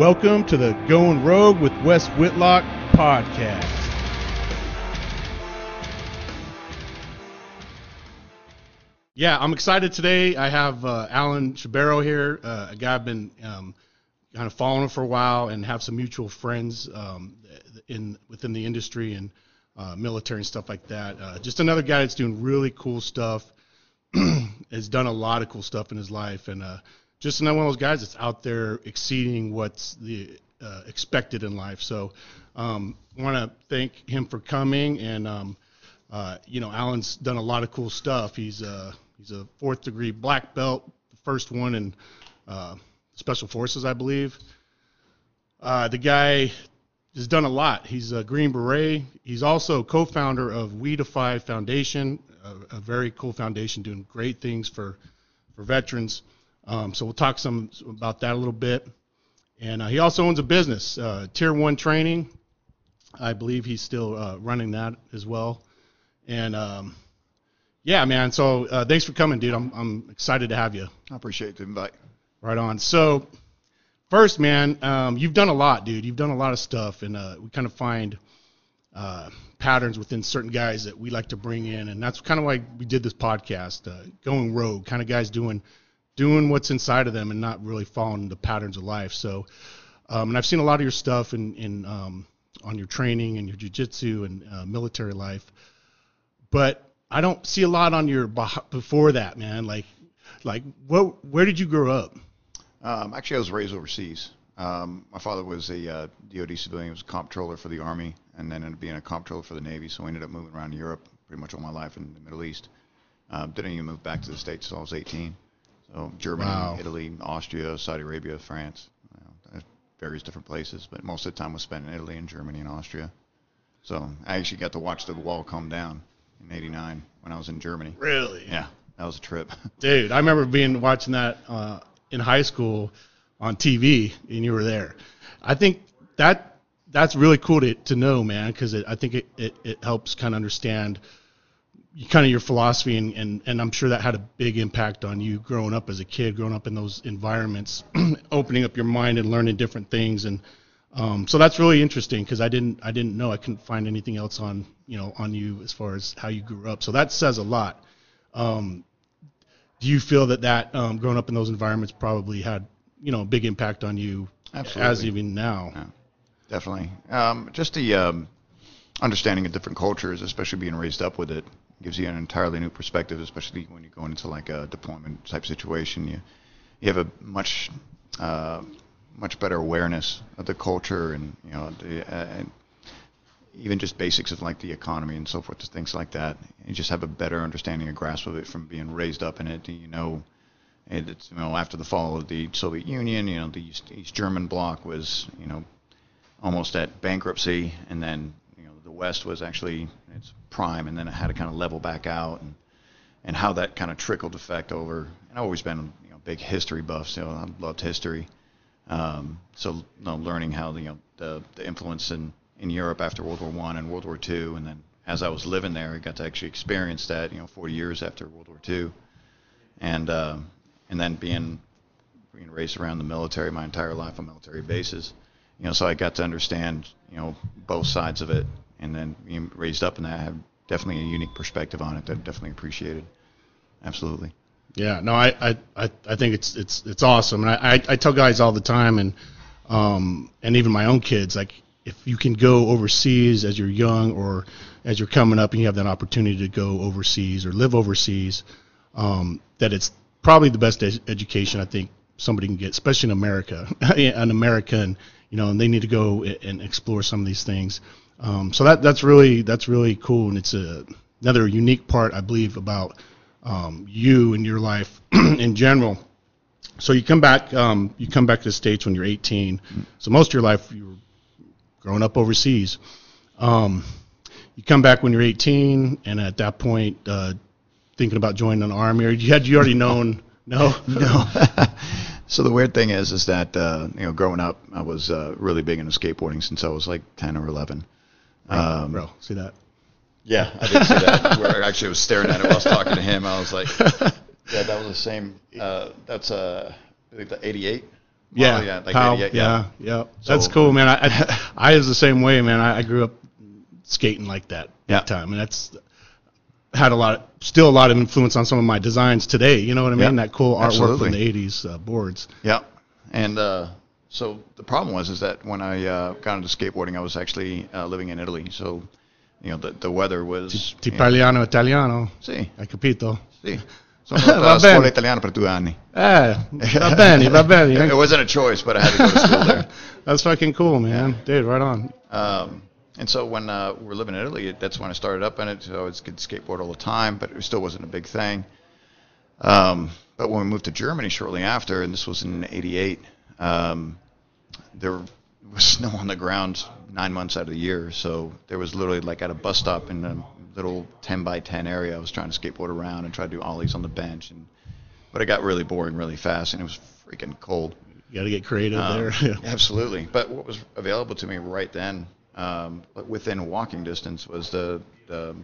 Welcome to the Going Rogue with Wes Whitlock podcast. Yeah, I'm excited today. I have uh, Alan Shebaro here, uh, a guy I've been um, kind of following for a while and have some mutual friends um, in within the industry and uh, military and stuff like that. Uh, just another guy that's doing really cool stuff. has done a lot of cool stuff in his life, and uh, just another one of those guys that's out there exceeding what's the uh, expected in life. So, um, want to thank him for coming, and um, uh, you know, Alan's done a lot of cool stuff. He's uh, he's a fourth degree black belt, the first one in uh, special forces, I believe. Uh, the guy has done a lot. He's a Green Beret. He's also co-founder of We Defy Foundation, a, a very cool foundation doing great things for for veterans. Um, so we'll talk some about that a little bit. And uh, he also owns a business, uh, Tier One Training. I believe he's still uh, running that as well. And um, yeah, man. So uh, thanks for coming, dude. I'm I'm excited to have you. I appreciate the invite. Right on. So first, man, um, you've done a lot, dude. You've done a lot of stuff, and uh, we kind of find uh, patterns within certain guys that we like to bring in, and that's kind of why we did this podcast, uh, going rogue, kind of guys doing doing what's inside of them and not really following the patterns of life. So, um, and I've seen a lot of your stuff in in um, on your training and your jujitsu and uh, military life, but I don't see a lot on your before that, man. Like, like what? Where did you grow up? Um, actually, I was raised overseas. Um, my father was a uh, DoD civilian, he was a comptroller for the Army, and then ended up being a comptroller for the Navy. So I ended up moving around Europe pretty much all my life in the Middle East. Um, didn't even move back to the States until I was 18. So Germany, wow. Italy, Austria, Saudi Arabia, France, you know, various different places. But most of the time was spent in Italy and Germany and Austria. So I actually got to watch the wall come down in '89 when I was in Germany. Really? Yeah, that was a trip. Dude, I remember being watching that uh, in high school on TV, and you were there. I think that that's really cool to, to know, man, because I think it, it, it helps kind of understand kind of your philosophy and, and, and I'm sure that had a big impact on you growing up as a kid, growing up in those environments, opening up your mind and learning different things. And um, so that's really interesting because I didn't I didn't know I couldn't find anything else on you know on you as far as how you grew up. So that says a lot. Um, do you feel that that um, growing up in those environments probably had you know a big impact on you Absolutely. as even now? Yeah, definitely. Um, just the um, understanding of different cultures, especially being raised up with it, gives you an entirely new perspective, especially when you go into like a deployment type situation. You you have a much uh, much better awareness of the culture and you know the, uh, and even just basics of like the economy and so forth, things like that. You just have a better understanding and grasp of it from being raised up in it. You know, it's you know after the fall of the Soviet Union, you know the East, East German bloc was you know almost at bankruptcy, and then the West was actually its prime, and then it had to kind of level back out, and and how that kind of trickled effect over. And I've always been you know big history buff, so I loved history. Um, so you know, learning how you know the the influence in in Europe after World War One and World War Two, and then as I was living there, I got to actually experience that. You know, 40 years after World War Two, and uh, and then being being raised around the military my entire life on military bases. You know, so I got to understand you know both sides of it and then being raised up that, I have definitely a unique perspective on it that I definitely appreciated. Absolutely. Yeah, no, I, I, I think it's it's it's awesome, and I, I, I tell guys all the time, and um, and even my own kids, like if you can go overseas as you're young or as you're coming up and you have that opportunity to go overseas or live overseas, um, that it's probably the best ed- education I think somebody can get, especially in America, an American, you know, and they need to go and explore some of these things. Um, so that that's really that's really cool, and it's a, another unique part I believe about um, you and your life in general. So you come back um, you come back to the states when you're 18. So most of your life you were growing up overseas. Um, you come back when you're 18, and at that point uh, thinking about joining an army, or you had you already known? No, no. so the weird thing is, is that uh, you know, growing up, I was uh, really big into skateboarding since I was like 10 or 11. Um, bro, see that? Yeah, I did see that. Where actually I was staring at it while I was talking to him. I was like, yeah, that was the same. Uh, that's uh, I think the '88. Yeah, Oh, yeah, like Powell, 88, yeah, yeah. yeah. That's cool, man. I, I, I was the same way, man. I, I grew up skating like that Yeah. time, and that's had a lot, of, still a lot of influence on some of my designs today. You know what I mean? Yeah, that cool artwork absolutely. from the '80s uh, boards. Yeah, and uh, so the problem was is that when I uh, got into skateboarding, I was actually uh, living in Italy, so you know the the weather was. Ti know, parliano italiano, Sì, hai capito? sì. Sono andato Va a scuola bene. italiana per due anni. Eh, va bene, va It wasn't a choice, but I had to go to school there. That's fucking cool, man. Dude, right on. Um, and so when uh, we were living in Italy, that's when I started up in it. So I was could skateboard all the time, but it still wasn't a big thing. Um, but when we moved to Germany shortly after, and this was in '88, um, there was snow on the ground nine months out of the year. So there was literally like at a bus stop in a little 10 by 10 area. I was trying to skateboard around and try to do ollies on the bench, and but it got really boring really fast, and it was freaking cold. You got to get creative Um, there. absolutely. But what was available to me right then, um, within walking distance, was the, the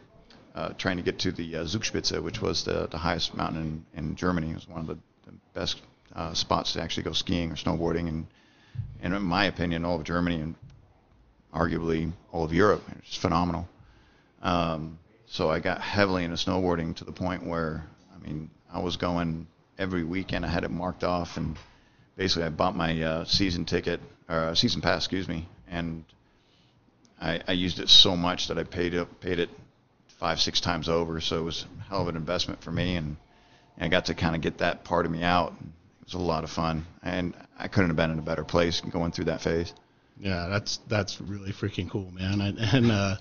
uh, trying to get to the uh, Zugspitze, which was the, the highest mountain in, in Germany. It was one of the, the best uh, spots to actually go skiing or snowboarding, and, and in my opinion, all of Germany and arguably all of Europe. It's phenomenal. Um, so I got heavily into snowboarding to the point where, I mean, I was going every weekend. I had it marked off, and basically I bought my uh, season ticket or uh, season pass, excuse me, and I, I used it so much that I paid it paid it five six times over. So it was a hell of an investment for me, and, and I got to kind of get that part of me out. It was a lot of fun, and I couldn't have been in a better place going through that phase. Yeah, that's that's really freaking cool, man. And, and uh,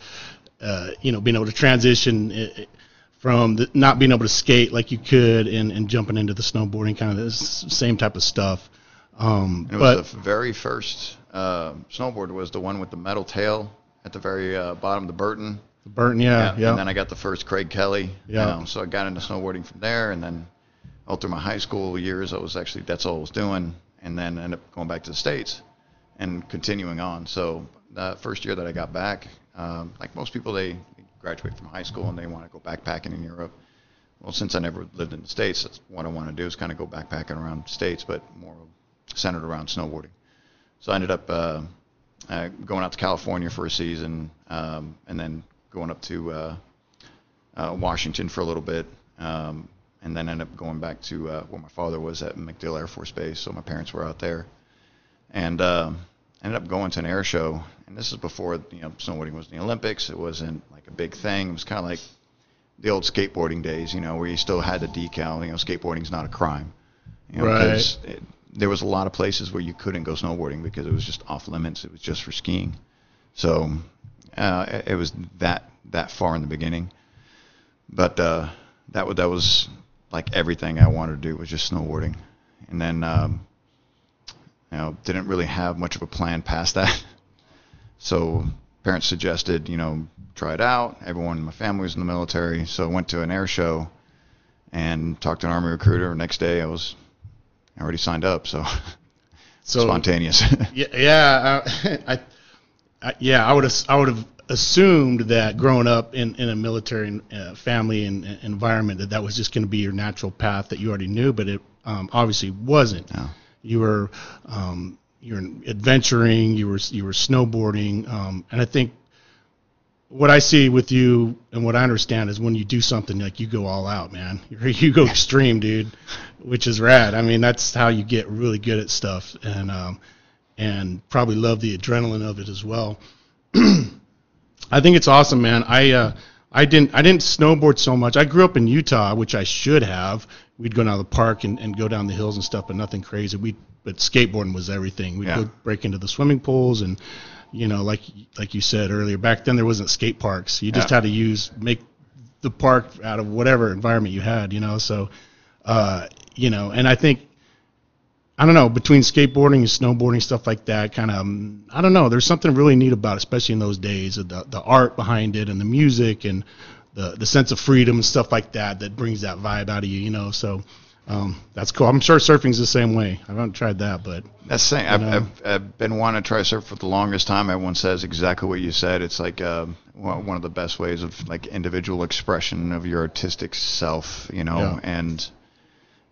uh, you know, being able to transition i- i- from the, not being able to skate like you could and, and jumping into the snowboarding, kind of the same type of stuff. Um, it but was the very first uh, snowboard was the one with the metal tail at the very uh, bottom of the Burton. The Burton, yeah, yeah, And then I got the first Craig Kelly. Yeah. So I got into snowboarding from there, and then all through my high school years, I was actually that's all I was doing, and then ended up going back to the states and continuing on. So the first year that I got back, um, like most people, they graduate from high school and they want to go backpacking in Europe. Well, since I never lived in the states, that's what I want to do is kind of go backpacking around states, but more centered around snowboarding. So I ended up uh, uh, going out to California for a season, um, and then going up to uh, uh, Washington for a little bit, um, and then ended up going back to uh, where my father was at MacDill Air Force Base. So my parents were out there, and uh, ended up going to an air show. And this is before you know snowboarding was in the Olympics. It wasn't like a big thing. It was kind of like the old skateboarding days, you know, where you still had the decal. You know, skateboarding's not a crime. You know, Right. it, there was a lot of places where you couldn't go snowboarding because it was just off limits. It was just for skiing. So uh, it, it was that that far in the beginning. But uh, that was that was like everything I wanted to do was just snowboarding, and then um, you know didn't really have much of a plan past that. So parents suggested you know try it out. Everyone in my family was in the military, so I went to an air show and talked to an army recruiter. Next day I was already signed up, so, so spontaneous. Yeah, yeah, uh, I, I, yeah, I would have, I would have assumed that growing up in, in a military uh, family and, and environment that that was just going to be your natural path that you already knew, but it um, obviously wasn't. No. You were, um, you were adventuring, you were, you were snowboarding, um, and I think what I see with you and what I understand is when you do something like you go all out, man. You're, you go extreme, dude, which is rad. I mean, that's how you get really good at stuff, and um, and probably love the adrenaline of it as well. I think it's awesome, man. I uh, I didn't I didn't snowboard so much. I grew up in Utah, which I should have. We'd go down to the park and, and go down the hills and stuff, but nothing crazy. We but skateboarding was everything. We'd Yeah. go break into the swimming pools and you know, like like you said earlier, back then there wasn't skate parks. You just Yeah. had to use make the park out of whatever environment you had, you know. So, uh, you know, and I think I don't know between skateboarding and snowboarding stuff like that. Kind of, I don't know. There's something really neat about, it, especially in those days, the the art behind it and the music and the the sense of freedom and stuff like that that brings that vibe out of you, you know. So. Um, that's cool. I'm sure surfing's the same way. I haven't tried that, but That's the thing. I've. I've, I've been wanting to try surf for the longest time. Everyone says exactly what you said. It's like um, one one of the best ways of like individual expression of your artistic self, you know. Yeah. And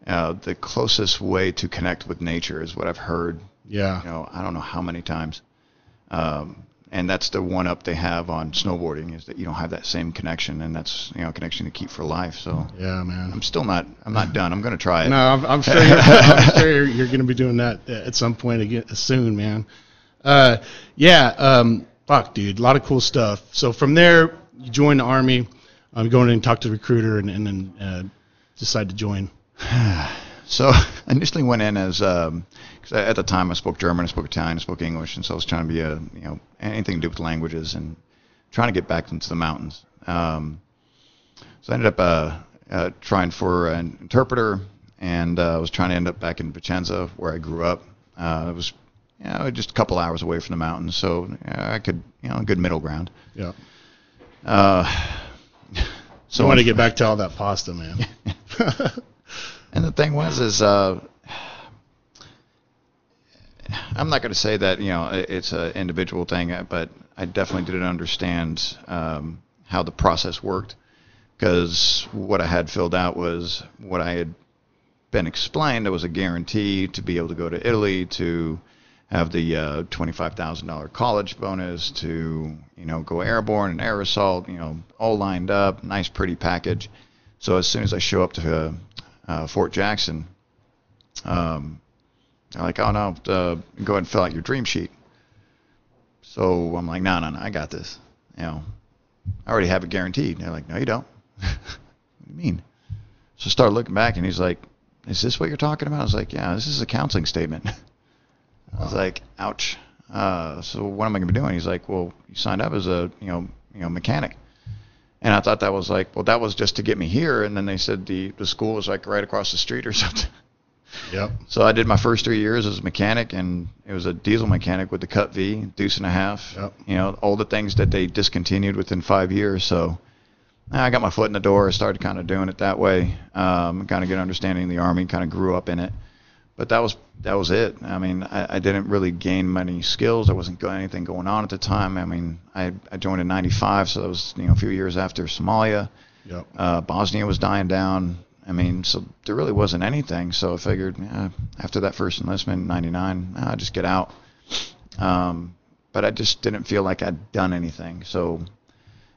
uh, the closest way to connect with nature is what I've heard. Yeah. You know, I don't know how many times. Um, and that's the one up they have on snowboarding is that you don't have that same connection, and that's you know a connection to keep for life. So Yeah, man. I'm still not I'm not done. I'm going to try it. No, I'm, I'm sure. You're, I'm sure you're, going to be doing that at some point again soon, man. Uh, yeah. Um, fuck, dude. A lot of cool stuff. So from there, you join the army. I'm going in and talk to the recruiter, and, and then uh, decide to join. So I initially went in as because at the time I spoke German, I spoke Italian, I spoke English, and so I was trying to be a you know anything to do with languages and trying to get back into the mountains. Um, so I ended up uh, uh, trying for an interpreter, and uh, I was trying to end up back in Vicenza where I grew up. Uh, it was you know, just a couple hours away from the mountains, so uh, I could you know a good middle ground. Yeah. Uh, So I want to get back to all that pasta, man. And the thing was, is uh, I'm not going to say that you know it's an individual thing, uh, but I definitely didn't understand um, how the process worked because what I had filled out was what I had been explained. There was a guarantee to be able to go to Italy to have the uh, twenty-five thousand dollar college bonus to you know go airborne and air assault, you know, all lined up, nice pretty package. So as soon as I show up to uh, uh, Fort Jackson, um, they're like, "Oh no, uh, go ahead and fill out your dream sheet." So I'm like, "No, no, no, I got this. You know, I already have it guaranteed." And they're like, "No, you don't." what do you mean? So I started looking back, and he's like, "Is this what you're talking about?" I was like, "Yeah, this is a counseling statement." I was like, "Ouch." Uh, so what am I going to be doing? He's like, "Well, you signed up as a you know you know mechanic." And I thought that was like, well, that was just to get me here. And then they said the the school was like right across the street or something. yep. So I did my first three years as a mechanic, and it was a diesel mechanic with the CUCV, deuce and a half. Yep. You know, all the things that they discontinued within five years. So I got my foot in the door. I started kind of doing it that way. Um, kind of get understanding of the Army. Kind of grew up in it. But that was that was it. I mean, I, I didn't really gain many skills. There wasn't anything going on at the time. I mean, I, I joined in '95, so that was you know a few years after Somalia. Yep. Uh, Bosnia was dying down. I mean, so there really wasn't anything. So I figured yeah, after that first enlistment in '99, I'll just get out. Um, but I just didn't feel like I'd done anything. So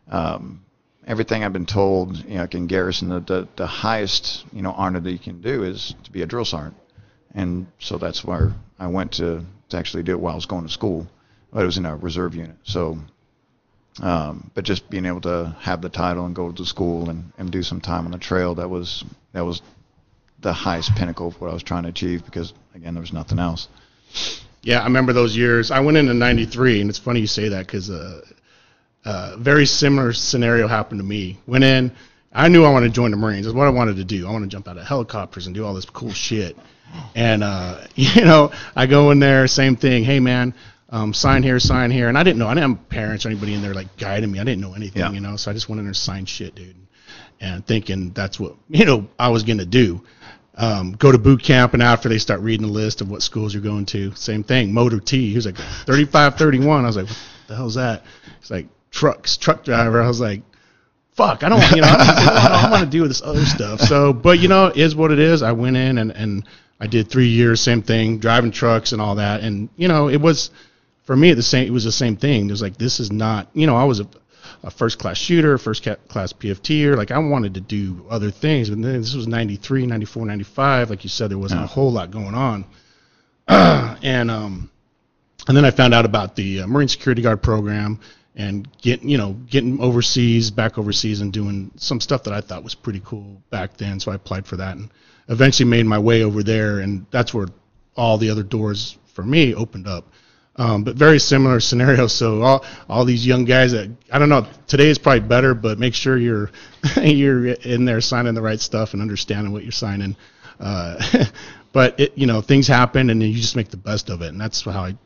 um, everything I've been told, you know, like in garrison, the, the the highest you know honor that you can do is to be a drill sergeant, and so that's where I went to to actually do it while I was going to school. But it was in a reserve unit, so um, but just being able to have the title and go to school and, and do some time on the trail that was that was the highest pinnacle of what I was trying to achieve because again there was nothing else. Yeah, I remember those years. I went into '93, and it's funny you say that because uh, uh, very similar scenario happened to me. Went in, I knew I wanted to join the Marines. That's what I wanted to do. I want to jump out of helicopters and do all this cool shit. And uh, you know, I go in there, same thing. Hey, man, um, sign here, sign here. And I didn't know. I didn't have parents or anybody in there like guiding me. I didn't know anything, Yeah. you know. So I just went in there and signed shit, dude, and thinking that's what you know I was gonna do. Um, go to boot camp, and after they start reading the list of what schools you're going to, same thing. Motor T. He was like 35, 31. I was like, what the hell's that? He's like trucks, truck driver. I was like, fuck, I don't, you know, I don't want to do this other stuff. So, but you know, it is what it is. I went in and and I did three years, same thing, driving trucks and all that. And you know, it was for me the same. It was the same thing. It was like this is not, you know, I was a, a first class shooter, first class PFTer. Like I wanted to do other things, but then this was 93, 94, 95. Like you said, there wasn't a whole lot going on. and um, and then I found out about the uh, Marine Security Guard program and getting you know getting overseas, back overseas, and doing some stuff that I thought was pretty cool back then. So I applied for that and eventually made my way over there, and that's where all the other doors for me opened up. Um, but very similar scenario. So all all these young guys that I don't know today is probably better, but make sure you're you're in there signing the right stuff and understanding what you're signing. Uh, but it, you know things happen and then you just make the best of it, and that's how I,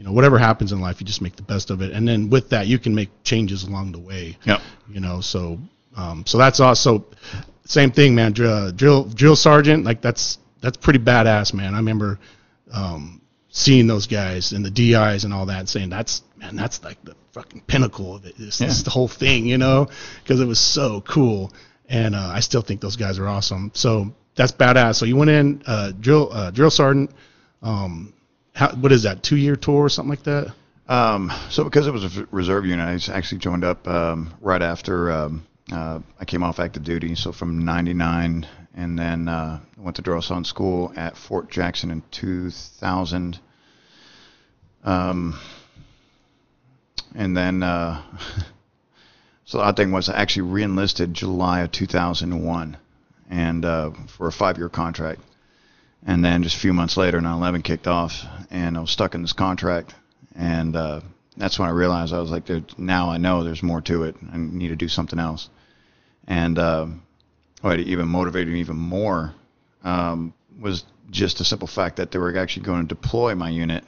you know, whatever happens in life, you just make the best of it, and then with that you can make changes along the way. yeah You know, so um, so that's also same thing, man. Drill, drill drill sergeant, like that's that's pretty badass, man. I remember um, seeing those guys and the DIs and all that, and saying that's man, that's like the fucking pinnacle of it. This, this is the whole thing, you know, because it was so cool. And uh, I still think those guys are awesome. So that's badass. So you went in uh, drill uh, drill sergeant. Um, how, what is that? Two year tour or something like that? Um, so because it was a reserve unit, I actually joined up um, right after um, uh, I came off active duty. So from '99, and then uh, went to sergeant school at Fort Jackson in 2000. Um, and then, uh, so the odd thing was I actually reenlisted July of 2001, and uh, for a five-year contract. And then just a few months later, 9/11 kicked off, and I was stuck in this contract. And uh, that's when I realized I was like, now I know there's more to it. I need to do something else. And uh, what even motivated me even more um, was just the simple fact that they were actually going to deploy my unit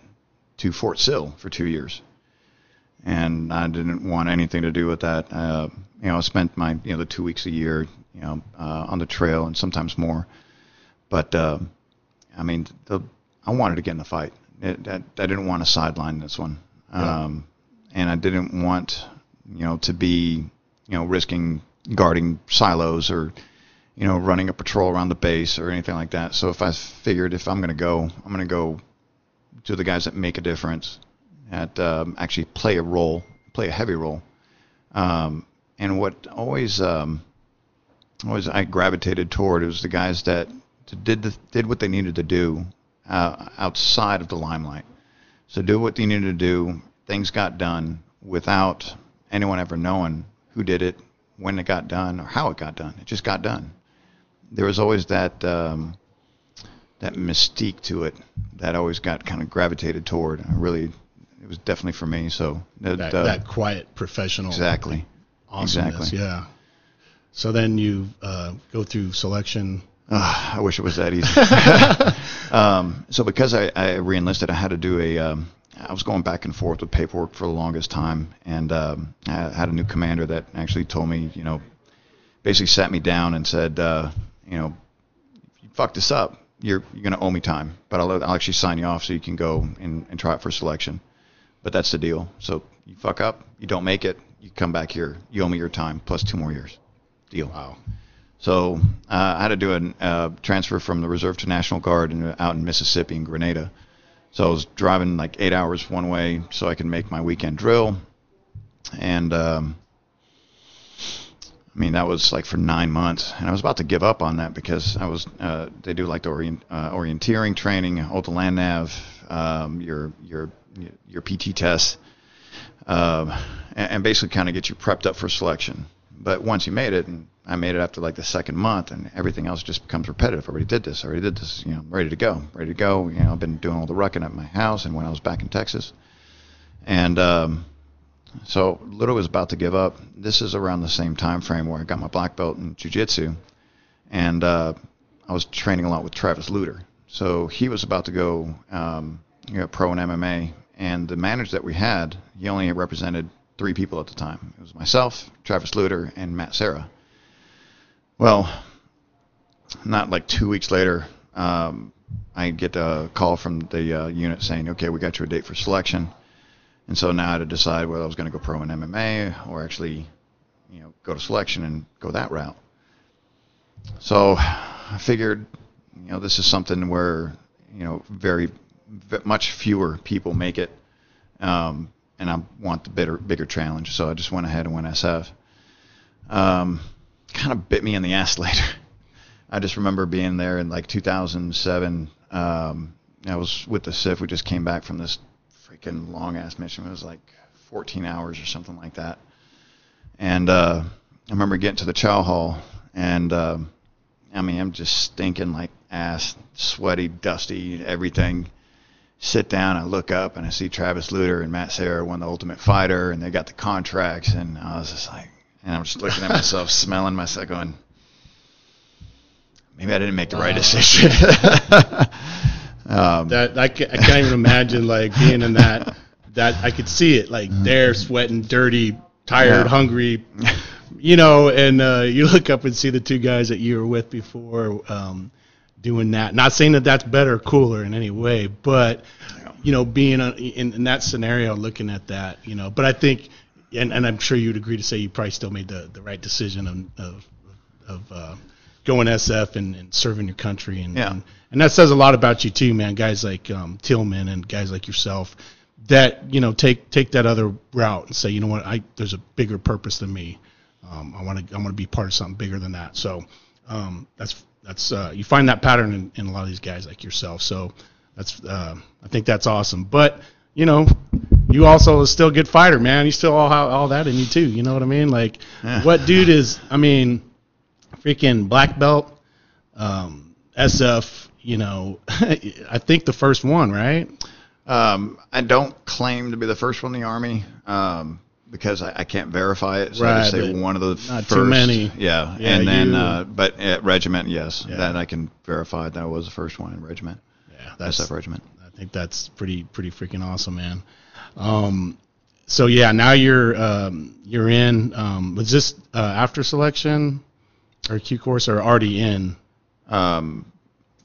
to Fort Sill for two years, and I didn't want anything to do with that. Uh, you know, I spent my you know the two weeks a year, you know, uh, on the trail and sometimes more, but uh, I mean, the, I wanted to get in the fight. It, I, I didn't want to sideline this one, um, and I didn't want you know to be you know risking guarding silos or you know running a patrol around the base or anything like that. So if I figured if I'm going to go, I'm going to go to the guys that make a difference, that um, actually play a role, play a heavy role. Um, and what always um, always I gravitated toward was the guys that did the, did what they needed to do uh, outside of the limelight. So do what they needed to do. Things got done without anyone ever knowing who did it, when it got done, or how it got done. It just got done. There was always that um, that mystique to it that always got kind of gravitated toward. I really, it was definitely for me. So that, that, uh, that quiet professional. Exactly. Awesomeness. Exactly. Yeah. So then you uh, go through selection. Uh, I wish it was that easy. um, so because I, I reenlisted, I had to do a. Um, I was going back and forth with paperwork for the longest time, and um, I had a new commander that actually told me, you know, basically sat me down and said, uh, you know, if you fuck this up, you're you're going to owe me time, but I'll, I'll actually sign you off so you can go and, and try it for selection. But that's the deal. So you fuck up, you don't make it, you come back here, you owe me your time plus two more years. Deal. Wow. So uh, I had to do a uh, transfer from the reserve to National Guard in, out in Mississippi in Grenada. So I was driving like eight hours one way so I could make my weekend drill, and um, I mean, that was like for nine months, and I was about to give up on that because I was. Uh, they do like the orient, uh, orienteering training, all the land nav, um, your your your PT tests, uh, and, and basically kind of get you prepped up for selection. But once you made it, and I made it after like the second month, and everything else just becomes repetitive. I already did this. I already did this. You know, I'm ready to go, ready to go. You know, I've been doing all the rucking at my house, and when I was back in Texas, and um, so Little was about to give up. This is around the same time frame where I got my black belt in jiu-jitsu, and uh, I was training a lot with Travis Lutter. So he was about to go um, you know, pro in MMA, and the manager that we had, he only represented three people at the time. It was myself, Travis Lutter, and Matt Serra. Well, not like two weeks later, um, I get a call from the uh, unit saying, "Okay, we got you a date for selection." And so now I had to decide whether I was going to go pro in MMA or actually, you know, go to selection and go that route. So I figured, you know, this is something where, you know, very, much fewer people make it, um, and I want the bigger, bigger challenge. So I just went ahead and went SF. Um, kind of bit me in the ass later. I just remember being there in like 2007. Um, I was with the CIF. We just came back from this freaking long ass mission. It was like 14 hours or something like that. And uh, I remember getting to the chow hall, and uh, I mean, I'm just stinking like ass, sweaty, dusty, everything. Sit down, I look up, and I see Travis Lutter and Matt Serra won the Ultimate Fighter, and they got the contracts, and I was just like, and I'm just looking at myself, smelling myself, going, maybe I didn't make the wow. right decision. Um, that I, can, I can't even imagine like being in that. That I could see it like mm-hmm. there, sweating, dirty, tired, yeah. hungry, you know. And uh, you look up and see the two guys that you were with before um, doing that. Not saying that that's better, or cooler in any way, but you know, being a, in, in that scenario, looking at that, you know. But I think, and, and I'm sure you'd agree to say you probably still made the, the right decision of of, of uh, going SF and, and serving your country, and, Yeah. and and that says a lot about you too, man. Guys like um, Tillman and guys like yourself that you know take take that other route and say, you know what, I there's a bigger purpose than me. Um, I want to I want to be part of something bigger than that. So um, that's that's uh, you find that pattern in, in a lot of these guys like yourself. So that's uh, I think that's awesome. But you know, you also are still a good fighter, man. You still all have all that in you too. You know what I mean? Like, what dude is? I mean, freaking black belt, um, SF. You know, I think the first one, right? Um, I don't claim to be the first one in the army um, because I, I can't verify it. So I just say one of the not first. too many. Yeah, Yeah, and then uh, but at regiment, yes, Yeah. that I can verify that I was the first one in regiment. Yeah, That's that's SF regiment. I think that's pretty pretty freaking awesome, man. Um, so yeah, now you're um, you're in. Um, was this uh, after selection or Q course or already in Um,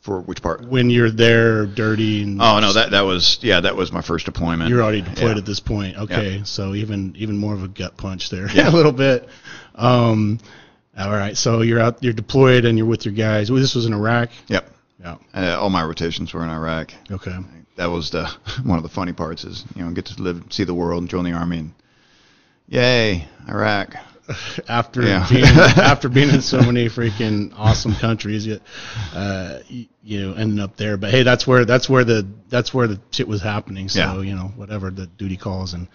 for which part? when you're there, dirty and Oh no, that that was yeah, that was my first deployment. you're already deployed Yeah. at this point. Okay, Yeah. so even even more of a gut punch there, Yeah. a little bit. Um, all right, so you're out, you're deployed, and you're with your guys. Well, this was in Iraq. Yep. Yeah. Uh, all my rotations were in Iraq. Okay. That was the one of the funny parts is you know get to live, see the world, and join the army, and yay, Iraq. after Yeah. being after being in so many freaking awesome countries, you, uh, you, you know, ending up there. But hey, that's where that's where the that's where the shit was happening. So Yeah. you know, whatever the duty calls, and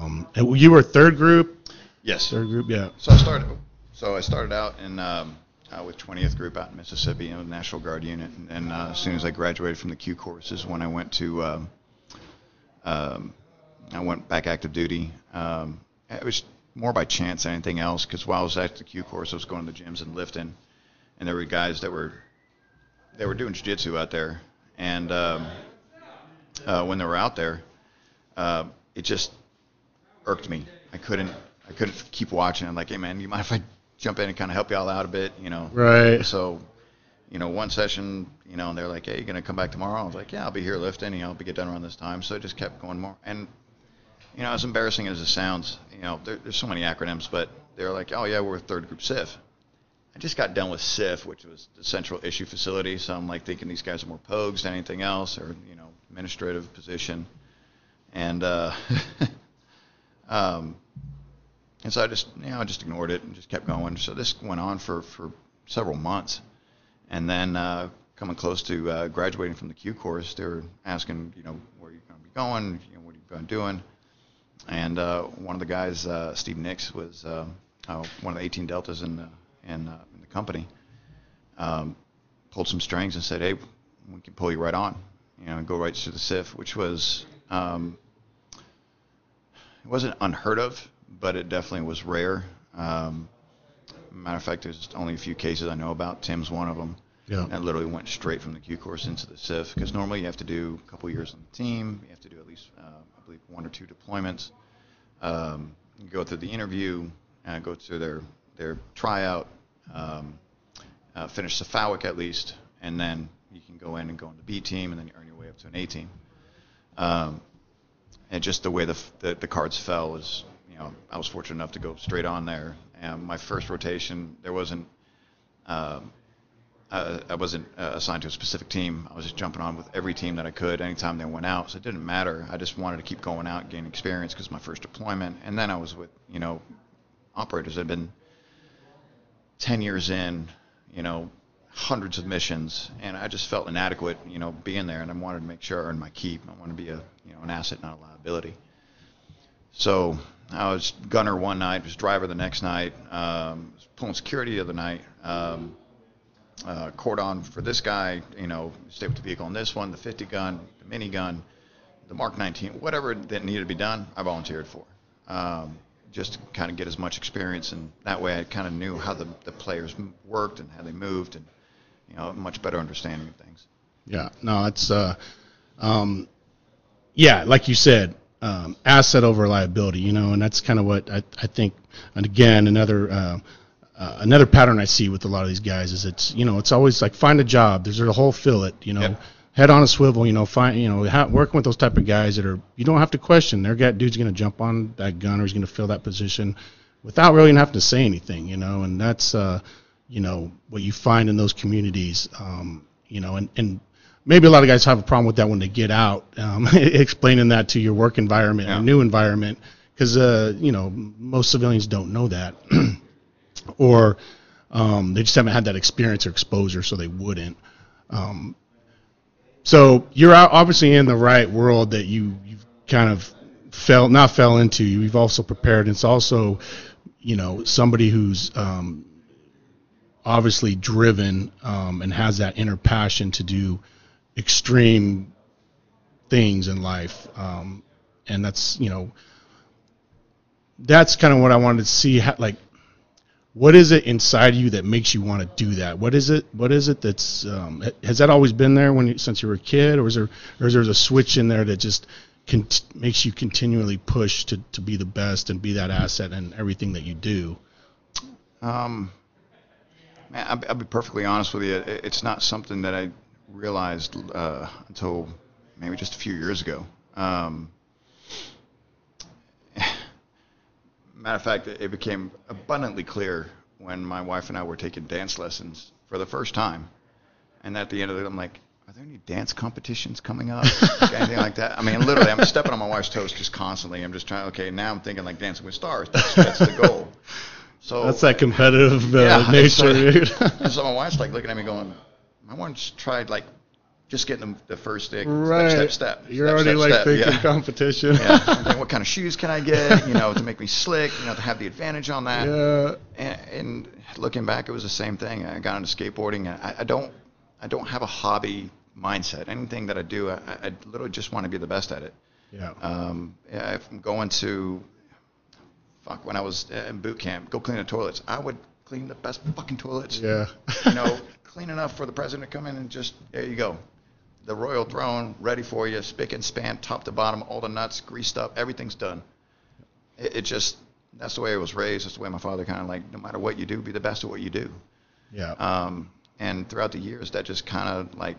um, and you were third group, Yes. third group, yeah. So I started. So I started out in um, uh, with 20th Group out in Mississippi, in the National Guard unit, and then uh, as soon as I graduated from the Q courses, when I went to, um, um, I went back active duty. Um, it was more by chance than anything else, because while I was at the Q course, I was going to the gyms and lifting, and there were guys that were, they were doing jiu-jitsu out there, and um, uh, when they were out there, uh, it just irked me. I couldn't I couldn't keep watching. I'm like, hey man, you mind if I jump in and kind of help y'all out a bit, you know? Right. So, you know, one session, you know, and they're like, hey, you gonna come back tomorrow? I was like, yeah, I'll be here lifting. You know, I'll be get done around this time. So I just kept going more. And you know, as embarrassing as it sounds, you know, there, there's so many acronyms, but they're like, oh yeah, we're third group CIF. I just got done with CIF, which was the Central Issue Facility. So I'm like thinking these guys are more pogues than anything else, or you know, administrative position. And uh, um, and so I just, you know, I just ignored it and just kept going. So this went on for, for several months. And then uh, coming close to uh, graduating from the Q course, they were asking, you know, where are you going to be going, you know, what are you going to be doing? And uh, one of the guys, uh, Steve Nix, was um, uh, one of the 18 Deltas in the, in, uh, in the company. Um, pulled some strings and said, hey, we can pull you right on, you know, and go right to the CIF, which was um, it wasn't unheard of, but it definitely was rare. Um, matter of fact, there's only a few cases I know about. Tim's one of them. Yeah. That literally went straight from the Q course into the CIF because normally you have to do a couple years on the team. You have to do at least, uh, believe, one or two deployments. Um, go through the interview, uh, go through their their tryout, um, uh, finish SFAUC at least, and then you can go in and go on the B team, and then you earn your way up to an A team. Um, and just the way the, the the cards fell was, you know, I was fortunate enough to go straight on there. And my first rotation, there wasn't, um, uh, I wasn't uh, assigned to a specific team. I was just jumping on with every team that I could anytime they went out. So it didn't matter. I just wanted to keep going out, gain experience because my first deployment. And then I was with, you know, operators that had been 10 years in, you know, hundreds of missions, and I just felt inadequate, you know, being there, and I wanted to make sure I earned my keep. I wanted to be a, you know, an asset, not a liability. So I was gunner one night, was driver the next night, um, was pulling security the other night, um, uh, cordon for this guy, you know, stay with the vehicle on this one, the 50 gun, the minigun, the Mark 19, whatever that needed to be done, I volunteered for. Um, just to kind of get as much experience, and that way I kind of knew how the, the players worked and how they moved, and you know, much better understanding of things. Yeah, no, it's uh, um, yeah, like you said, um, asset over liability, you know, and that's kind of what I, I think. And again, another uh, uh, another pattern I see with a lot of these guys is it's you know it's always like find a job. There's a whole fill it, you know, Yep. head on a swivel, you know, find you know ha- working with those type of guys that are you don't have to question. Their guy dude's going to jump on that gun or he's going to fill that position without really having to say anything, you know, and that's uh, you know what you find in those communities. Um, you know, and and maybe a lot of guys have a problem with that when they get out. Um, explaining that to your work environment Yeah. or new environment, because uh, you know most civilians don't know that, or um, they just haven't had that experience or exposure, so they wouldn't. Um, so you're obviously in the right world that you you've kind of fell not fell into. You've also prepared. It's also, you know, somebody who's um, obviously driven um, and has that inner passion to do extreme things in life, um, and that's you know, that's kind of what I wanted to see. Like, what is it inside you that makes you want to do that? What is it? What is it that's um, has that always been there when you, since you were a kid, or is there or is there a switch in there that just makes you continually push to, to be the best and be that asset in everything that you do? Um, man, I'll, I'll be perfectly honest with you. It- It's not something that I realized uh, until maybe just a few years ago. Um, matter of fact, it became abundantly clear when my wife and I were taking dance lessons for the first time. And at the end of it, I'm like, are there any dance competitions coming up? Like anything like that? I mean, literally, I'm stepping on my wife's toes just constantly. I'm just trying, okay, now I'm thinking like Dancing with Stars. That's, that's the goal. So That's that competitive uh, Yeah, nature. dude. so my wife's like looking at me going, I want to try like just getting the, the first stick, right. step, step, step. You're step, already like thinking yeah. competition. yeah. Thinking, what kind of shoes can I get, you know, to make me slick, you know, to have the advantage on that. yeah. And, and looking back, it was the same thing. I got into skateboarding. And I, I don't, I don't have a hobby mindset. Anything that I do, I, I literally just want to be the best at it. Yeah. Um, yeah, if I'm going to, fuck, when I was in boot camp, go clean the toilets. I would clean the best fucking toilets. yeah. You know, clean enough for the president to come in and just, there you go. The royal throne ready for you, spick and span, top to bottom, all the nuts greased up, everything's done. It, it just, that's the way I was raised. That's the way my father kind of like, no matter what you do, be the best at what you do. yeah. Um, and throughout the years, that just kind of like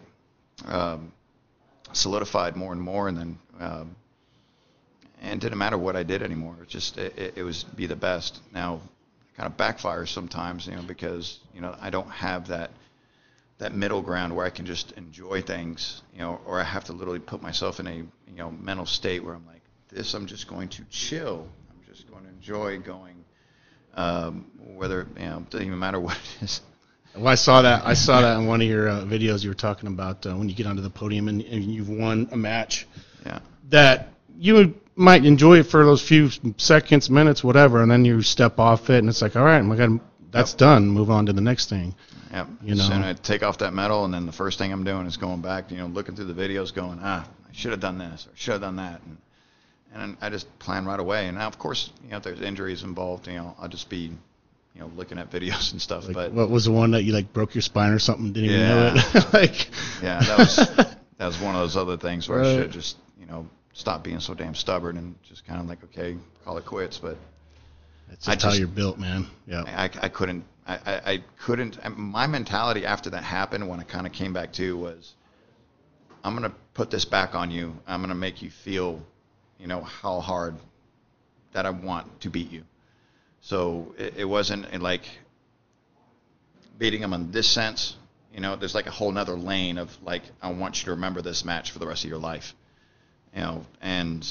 um, solidified more and more. And then, um, and didn't matter what I did anymore. It just it, it- it was be the best. Now, kind of backfires sometimes, you know, because you know I don't have that that middle ground where I can just enjoy things, you know, or I have to literally put myself in a you know mental state where I'm like, this I'm just going to chill. I'm just going to enjoy going. Um, whether you know, it doesn't even matter what it is. Well, I saw that. I saw that in one of your uh, videos. You were talking about uh, when you get onto the podium and, and you've won a match Yeah. that you might enjoy it for those few seconds, minutes, whatever, and then you step off it, and it's like, all right, I got that's done. Move on to the next thing. Yep. You know. I take off that medal, and then the first thing I'm doing is going back, you know, looking through the videos, going, ah, I should have done this or should have done that, and and I just plan right away. And now, of course, you know, if there's injuries involved, you know, I'll just be, you know, looking at videos and stuff. Like, but what was the one that you like broke your spine or something? Didn't even know it. like, yeah, that was that was one of those other things where I should just, you know, stop being so damn stubborn and just kind of like, okay, call it quits. But that's I just how you're built, man. Yeah. I, I couldn't I, I, I couldn't my mentality after that happened when I kind of came back to was I'm gonna put this back on you I'm gonna make you feel you know how hard that I want to beat you so it, it wasn't like beating him in this sense you know there's like a whole nother lane of like I want you to remember this match for the rest of your life you know and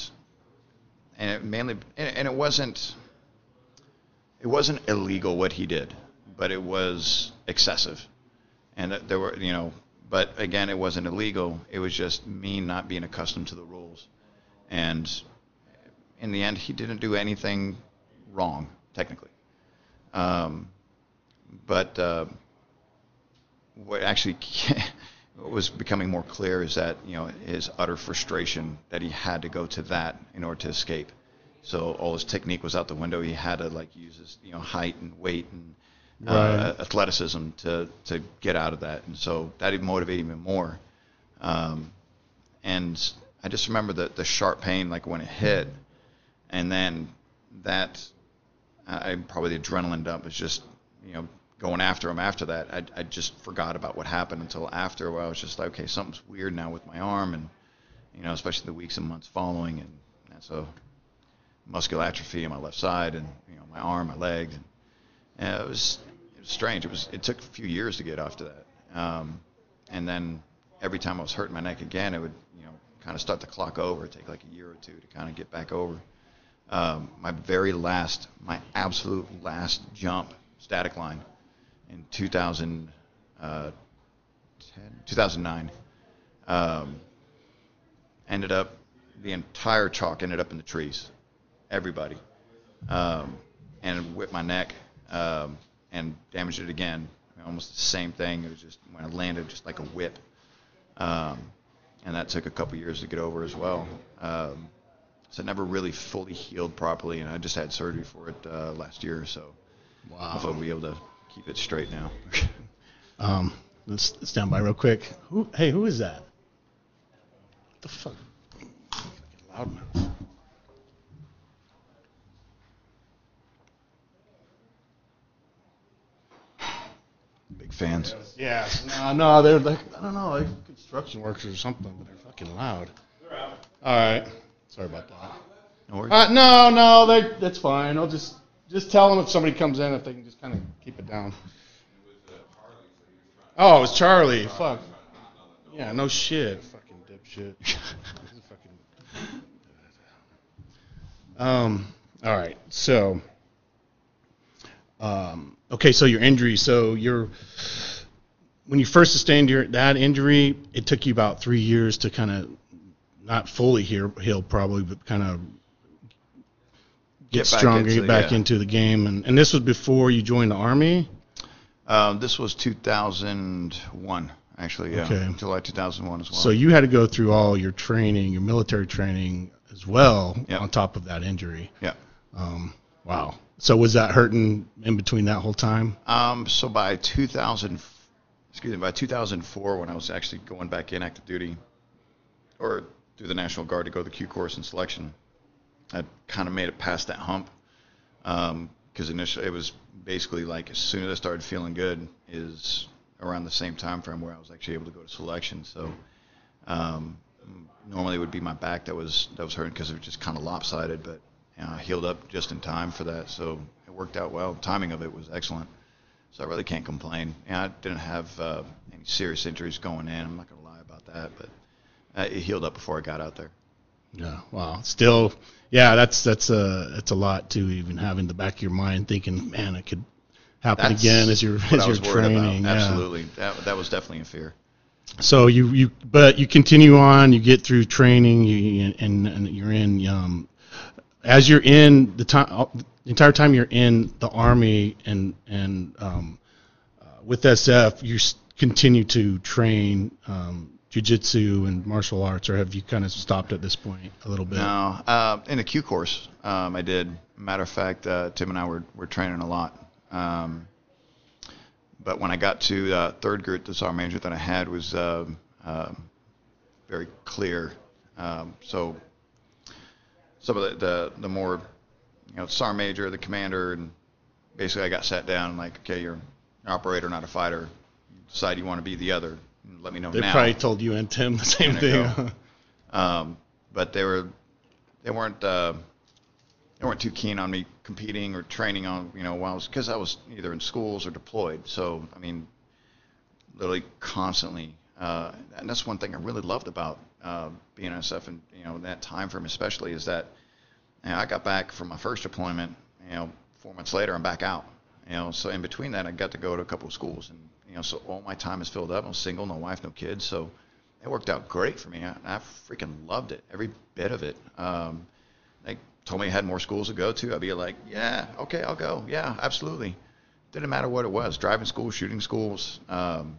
and it mainly and, and it wasn't it wasn't illegal what he did, but it was excessive. And there were, you know, but again, it wasn't illegal. It was just me not being accustomed to the rules. And in the end, he didn't do anything wrong, technically. Um, but uh, what actually what was becoming more clear is that, you know, his utter frustration that he had to go to that in order to escape. So all his technique was out the window. He had to like use his you know height and weight and uh, Right. athleticism to to get out of that. And so that even motivated him more. Um, and I just remember the the sharp pain like when it hit, and then that I probably the adrenaline dump was just you know going after him after that. I I just forgot about what happened until after where I was just like okay something's weird now with my arm and you know especially the weeks and months following and, and so muscular atrophy on my left side and you know my arm, my leg, and, and it was it was strange. It was it took a few years to get off to that, um, and then every time I was hurting my neck again, it would you know kind of start the clock over. Take like a year or two to kind of get back over. Um, my very last, my absolute last jump static line in 2000, uh, 2009 um, ended up the entire chalk ended up in the trees, everybody, um, and whipped my neck um, and damaged it again. Almost the same thing. It was just when I landed, just like a whip, um, and that took a couple years to get over as well. Um, so it never really fully healed properly, and I just had surgery for it uh, last year. So Wow. hopefully I'll be able to keep it straight now. Um, let's stand by real quick. Who? Hey, who is that? What the fuck? Loudmouth. Fans. Yeah. No, no, they're like I don't know, like construction workers or something, but they're fucking loud. All right. Sorry about that. No worries. Uh, no, no, they, that's fine. I'll just just tell them if somebody comes in if they can just kind of keep it down. Oh, it was Charlie. Fuck. Yeah, no shit. Fucking dipshit. Fucking- um. All right. So. Um. Okay. So your injury. So you're. When you first sustained your that injury, it took you about three years to kind of not fully heal, heal probably, but kind of get, Get stronger, get back yeah. into the game. And, and this was before you joined the army. Um, this was 2001, actually. Yeah, Okay. July 2001 as well. So you had to go through all your training, your military training as well, Yep. on top of that injury. yeah. Um, wow. So was that hurting in between that whole time? Um, so by 2000, excuse me, by 2004, when I was actually going back in active duty, or through the National Guard to go to the Q course and selection, I kind of made it past that hump. Because initially it was basically like as soon as I started feeling good is around the same time frame where I was actually able to go to selection. So um, normally it would be my back that was that was hurting because it was just kind of lopsided, but I healed up just in time for that. So it worked out well. timing of it was excellent. So I really can't complain. And I didn't have uh, any serious injuries going in. I'm not going to lie about that, but uh, it healed up before I got out there. Yeah. Wow. Still, yeah. That's that's a that's a lot to even have in the back of your mind, thinking, man, it could happen That's again as you're as you're training. Yeah. Absolutely, that that was definitely a fear. So you you but you continue on. You get through training. You and and you're in um as you're in the time the entire time you're in the army and and um uh, with SF you s- continue to train um jujitsu and martial arts or have you kind of stopped at this point a little bit? No, uh, in the Q course, um, I did. Matter of fact, uh, Tim and I were, were training a lot. Um, but when I got to uh, third group, the sergeant major that I had was um um very clear. Um, so some of the, the, the more, you know, sergeant major, the commander, and basically I got sat down and like, okay, you're an operator, not a fighter. You decide you want to be the other. Let me know They now. probably told you and Tim the same thing. Um, but they were they weren't uh, they weren't too keen on me competing or training on you know while I was because I was either in schools or deployed. So I mean, literally constantly. Uh, and that's one thing I really loved about uh, being in SF and you know that time frame especially is that you know, I got back from my first deployment. You know, four months later I'm back out. You know, so in between that I got to go to a couple of schools and you know so all my time is filled up. I'm single, no wife, no kids, so it worked out great for me. I, I freaking loved it, every bit of it. Um, they told me I had more schools to go to. I'd be like, yeah, okay, I'll go. Yeah, absolutely. Didn't matter what it was, driving schools, shooting schools. Um,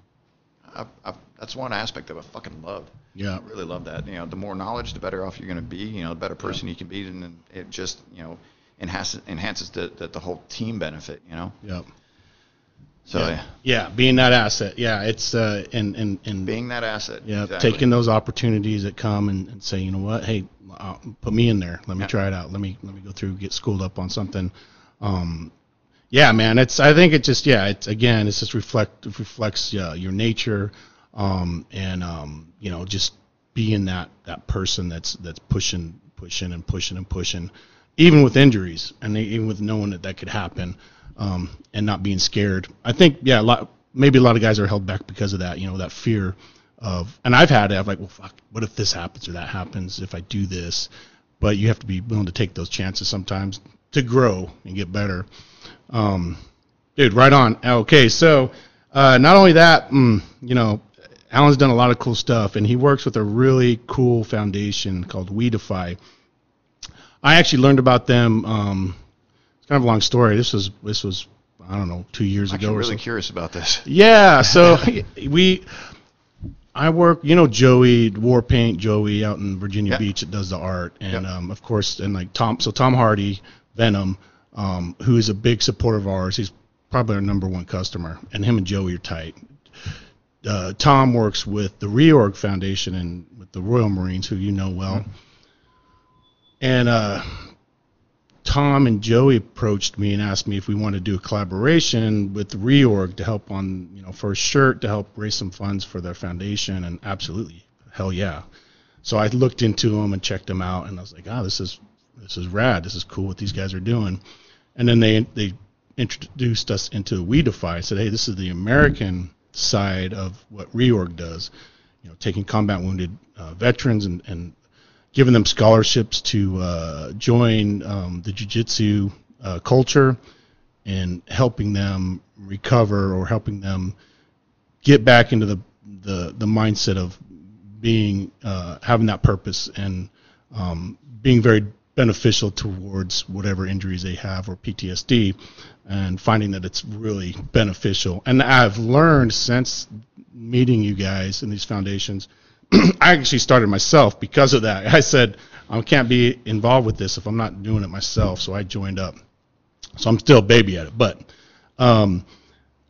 I, I, that's one aspect of it I fucking love. Yeah. I really love that. You know, the more knowledge, the better off you're going to be. You know, the better person you can be, and it just you know enhances enhances the, the the whole team benefit. You know, Yep. so yeah. Yeah, being that asset. Yeah, it's uh and and and being that asset. Yeah, exactly. taking those opportunities that come and, and say, you know what, hey, uh, put me in there. Let me Yeah. try it out. Let me let me go through, get schooled up on something. Um, yeah, man, it's. I think it just yeah, it's again, it's just reflect reflects uh, your nature, um, and um, you know, just being that that person that's that's pushing, pushing, and pushing and pushing, even with injuries and even with knowing that that could happen. um, and not being scared. I think yeah, a lot maybe a lot of guys are held back because of that. You know, that fear of, and I've had it. I'm like, well, fuck, what if this happens or that happens if I do this? But you have to be willing to take those chances sometimes to grow and get better. Um, dude, right on. Okay, so uh, not only that, mm, you know, Alan's done a lot of cool stuff, and he works with a really cool foundation called WeDefy. I actually learned about them. Um, it's kind of a long story. This was this was I don't know two years I'm ago. or really so. curious about this. Yeah, so we, I work, you know, Joey War Paint, Joey out in Virginia Yeah. Beach that does the art, and Yeah. um, of course, and like Tom, so Tom Hardy, Venom, um, who is a big supporter of ours. He's probably our number one customer, and him and Joey are tight. Uh, Tom works with the Reorg Foundation and with the Royal Marines, who you know well. And uh, Tom and Joey approached me and asked me if we wanted to do a collaboration with Reorg to help on, you know, for a shirt to help raise some funds for their foundation. And absolutely, hell yeah. So I looked into them and checked them out, and I was like, oh, this is this is rad. This is cool what these guys are doing. And then they they introduced us into WeDefy. Said, hey, this is the American side of what Reorg does. You know, taking combat wounded uh, veterans and, and giving them scholarships to uh, join um, the jiu-jitsu uh, culture and helping them recover or helping them get back into the the, the mindset of being uh, having that purpose and um, being very beneficial towards whatever injuries they have or PTSD and finding that it's really beneficial. And I've learned since meeting you guys in these foundations I actually started myself because of that. I said I can't be involved with this if I'm not doing it myself, so I joined up. So I'm still a baby at it, but um,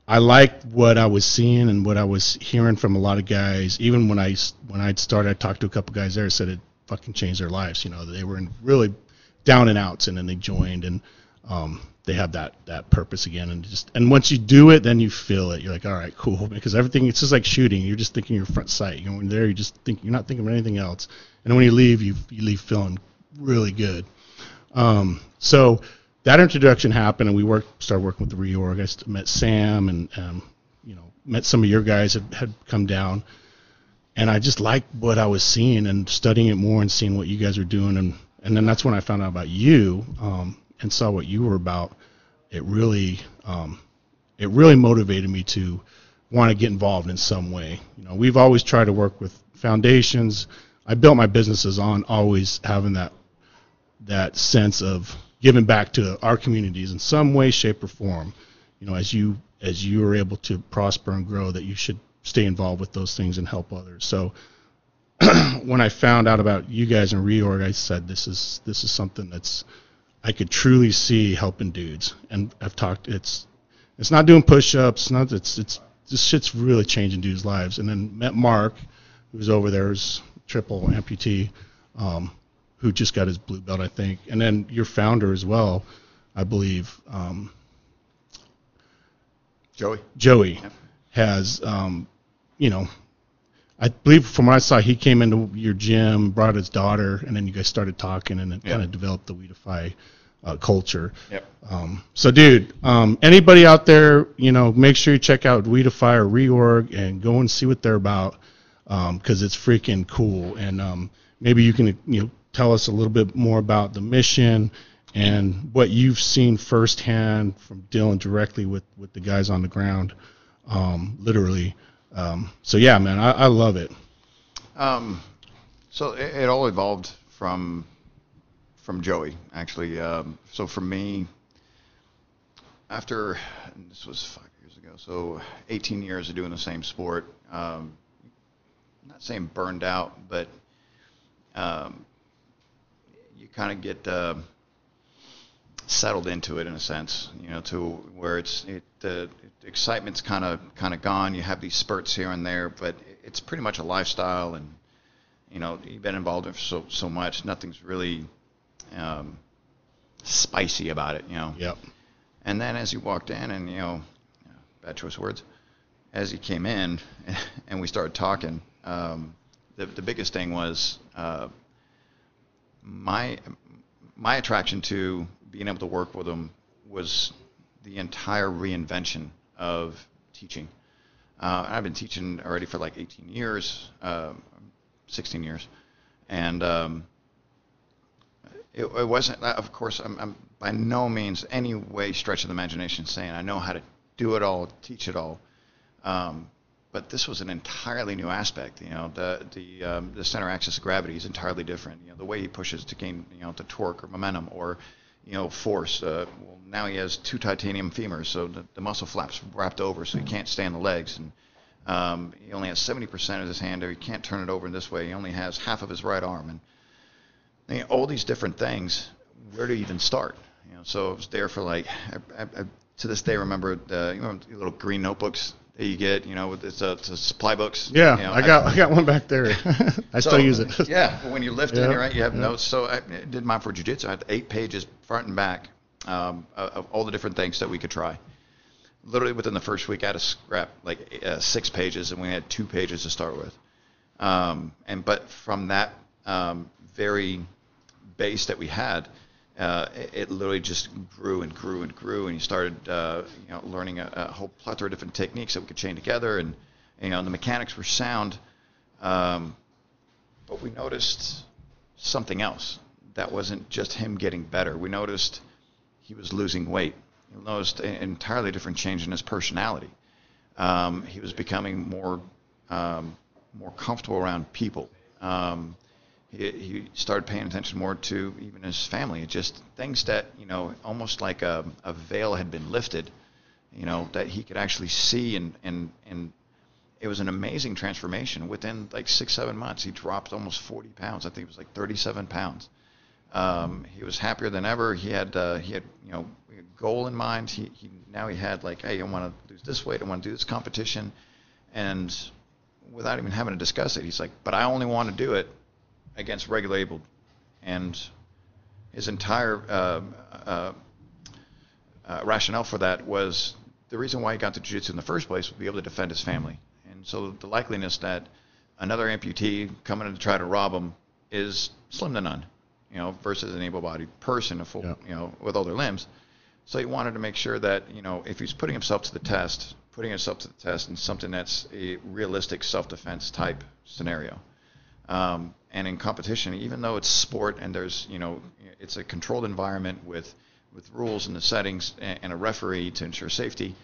I liked what I was seeing and what I was hearing from a lot of guys. Even when I when I'd started, I talked to a couple guys there. Said it fucking changed their lives. You know, they were in really down and outs, and then they joined, and um, they have that that purpose again. And just and once you do it, then you feel it. You're like, all right, cool, because everything it's just like shooting. You're just thinking your front sight. You know, when there, you just think you're not thinking of anything else. And when you leave, you you leave feeling really good. Um, so that introduction happened, and we worked started working with the reorg. I met Sam, and um, you know, met some of your guys that had come down, and I just liked what I was seeing and studying it more and seeing what you guys were doing, and and then that's when I found out about you um, and saw what you were about. It really um, it really motivated me to want to get involved in some way. You know, we've always tried to work with foundations. I built my businesses on always having that that sense of giving back to our communities in some way, shape, or form. You know, as you as you are able to prosper and grow, that you should stay involved with those things and help others. So when I found out about you guys in reorg, I said this is this is something that's I could truly see helping dudes. And I've talked it's it's not doing push-ups, not it's it's this shit's really changing dudes' lives. And then met Mark, who's over there, triple amputee, um, who just got his blue belt, I think. And then your founder as well, I believe, um, Joey. Joey, has, um, you know, I believe from what I saw, he came into your gym, brought his daughter, and then you guys started talking, and it Yeah. kind of developed the WeDefy uh, culture. Yep. Um, so, dude, um, anybody out there, you know, make sure you check out WeDefy or Reorg and go and see what they're about because it's freaking cool. And um, maybe you can, you know, tell us a little bit more about the mission and what you've seen firsthand from dealing directly with, with the guys on the ground, um, literally. Um, so, yeah, man, I, I love it. Um, so it, it all evolved from from Joey, actually. Um, so for me, after this was five years ago, so 18 years of doing the same sport. Um, not saying burned out, but um, you kind of get uh, settled into it in a sense, you know, to where it's it the excitement's kind of kind of gone. You have these spurts here and there, but it's pretty much a lifestyle, and you know, you've been involved in so so much. Nothing's really um, spicy about it, you know. Yep. And then as you walked in, and you know, bad choice words, as you came in, and we started talking, um, the the biggest thing was uh, my my attraction to being able to work with them was the entire reinvention of teaching. Uh, I've been teaching already for like 18 years, uh, 16 years, and um, it, it, wasn't. Of course, I'm, I'm, by no means any way stretch of the imagination saying I know how to do it all, teach it all. Um, but this was an entirely new aspect. You know, the the um, the center axis of gravity is entirely different. You know, the way he pushes to gain you know the torque or momentum or you know force. Uh, well, now he has two titanium femurs, so the, the muscle flaps wrapped over, so he can't stand the legs, and um, he only has 70% of his hand, or he can't turn it over in this way. He only has half of his right arm, and you know, all these different things. Where do you even start? You know, so I was there for like I, I, I to this day remember the you know, little green notebooks that you get, you know, it's a, it's a supply books. Yeah, you know, I got I, I, got one back there. I so, still use it. yeah, when you're lifting, yeah, right, you have yeah. notes. So I did mine for jiu-jitsu. I had eight pages front and back um, of all the different things that we could try. Literally within the first week, I had to scrap like uh, six pages, and we had two pages to start with. Um, and but from that um, very base that we had, uh, it, it, literally just grew and grew and grew, and you started, uh, you know, learning a, a, whole plethora of different techniques that we could chain together, and you know, the mechanics were sound. Um, but we noticed something else. That wasn't just him getting better. We noticed he was losing weight. We noticed an entirely different change in his personality. Um, he was becoming more um, more comfortable around people. Um, he, he started paying attention more to even his family. Just things that you know, almost like a, a veil had been lifted. You know that he could actually see, and and and it was an amazing transformation. Within like six seven months, he dropped almost 40 pounds. I think it was like 37 pounds. Um, he was happier than ever. He had uh, he had you know a goal in mind. He, he now he had like, hey, I want to lose this weight. I want to do this competition, and without even having to discuss it, he's like, but I only want to do it against regular able, and his entire uh, uh, uh, rationale for that was the reason why he got to jiu-jitsu in the first place was to be able to defend his family. And so the likeliness that another amputee coming in to try to rob him is slim to none, you know, versus an able-bodied person, full, yeah. you know, with all their limbs. So he wanted to make sure that, you know, if he's putting himself to the test, putting himself to the test in something that's a realistic self-defense type scenario. Um, and in competition, even though it's sport and there's you know it's a controlled environment with with rules and the settings and a referee to ensure safety,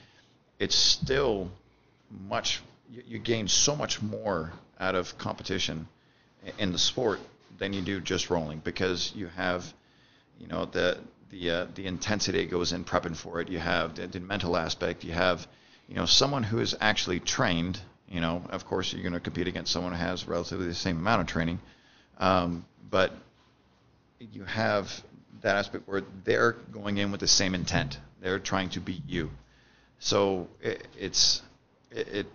it's still much you, you gain so much more out of competition in the sport than you do just rolling because you have you know the the uh, the intensity goes in prepping for it. You have the, the mental aspect. You have you know someone who is actually trained you know, of course, you're going to compete against someone who has relatively the same amount of training, um, but you have that aspect where they're going in with the same intent. They're trying to beat you. So it, it's it, it,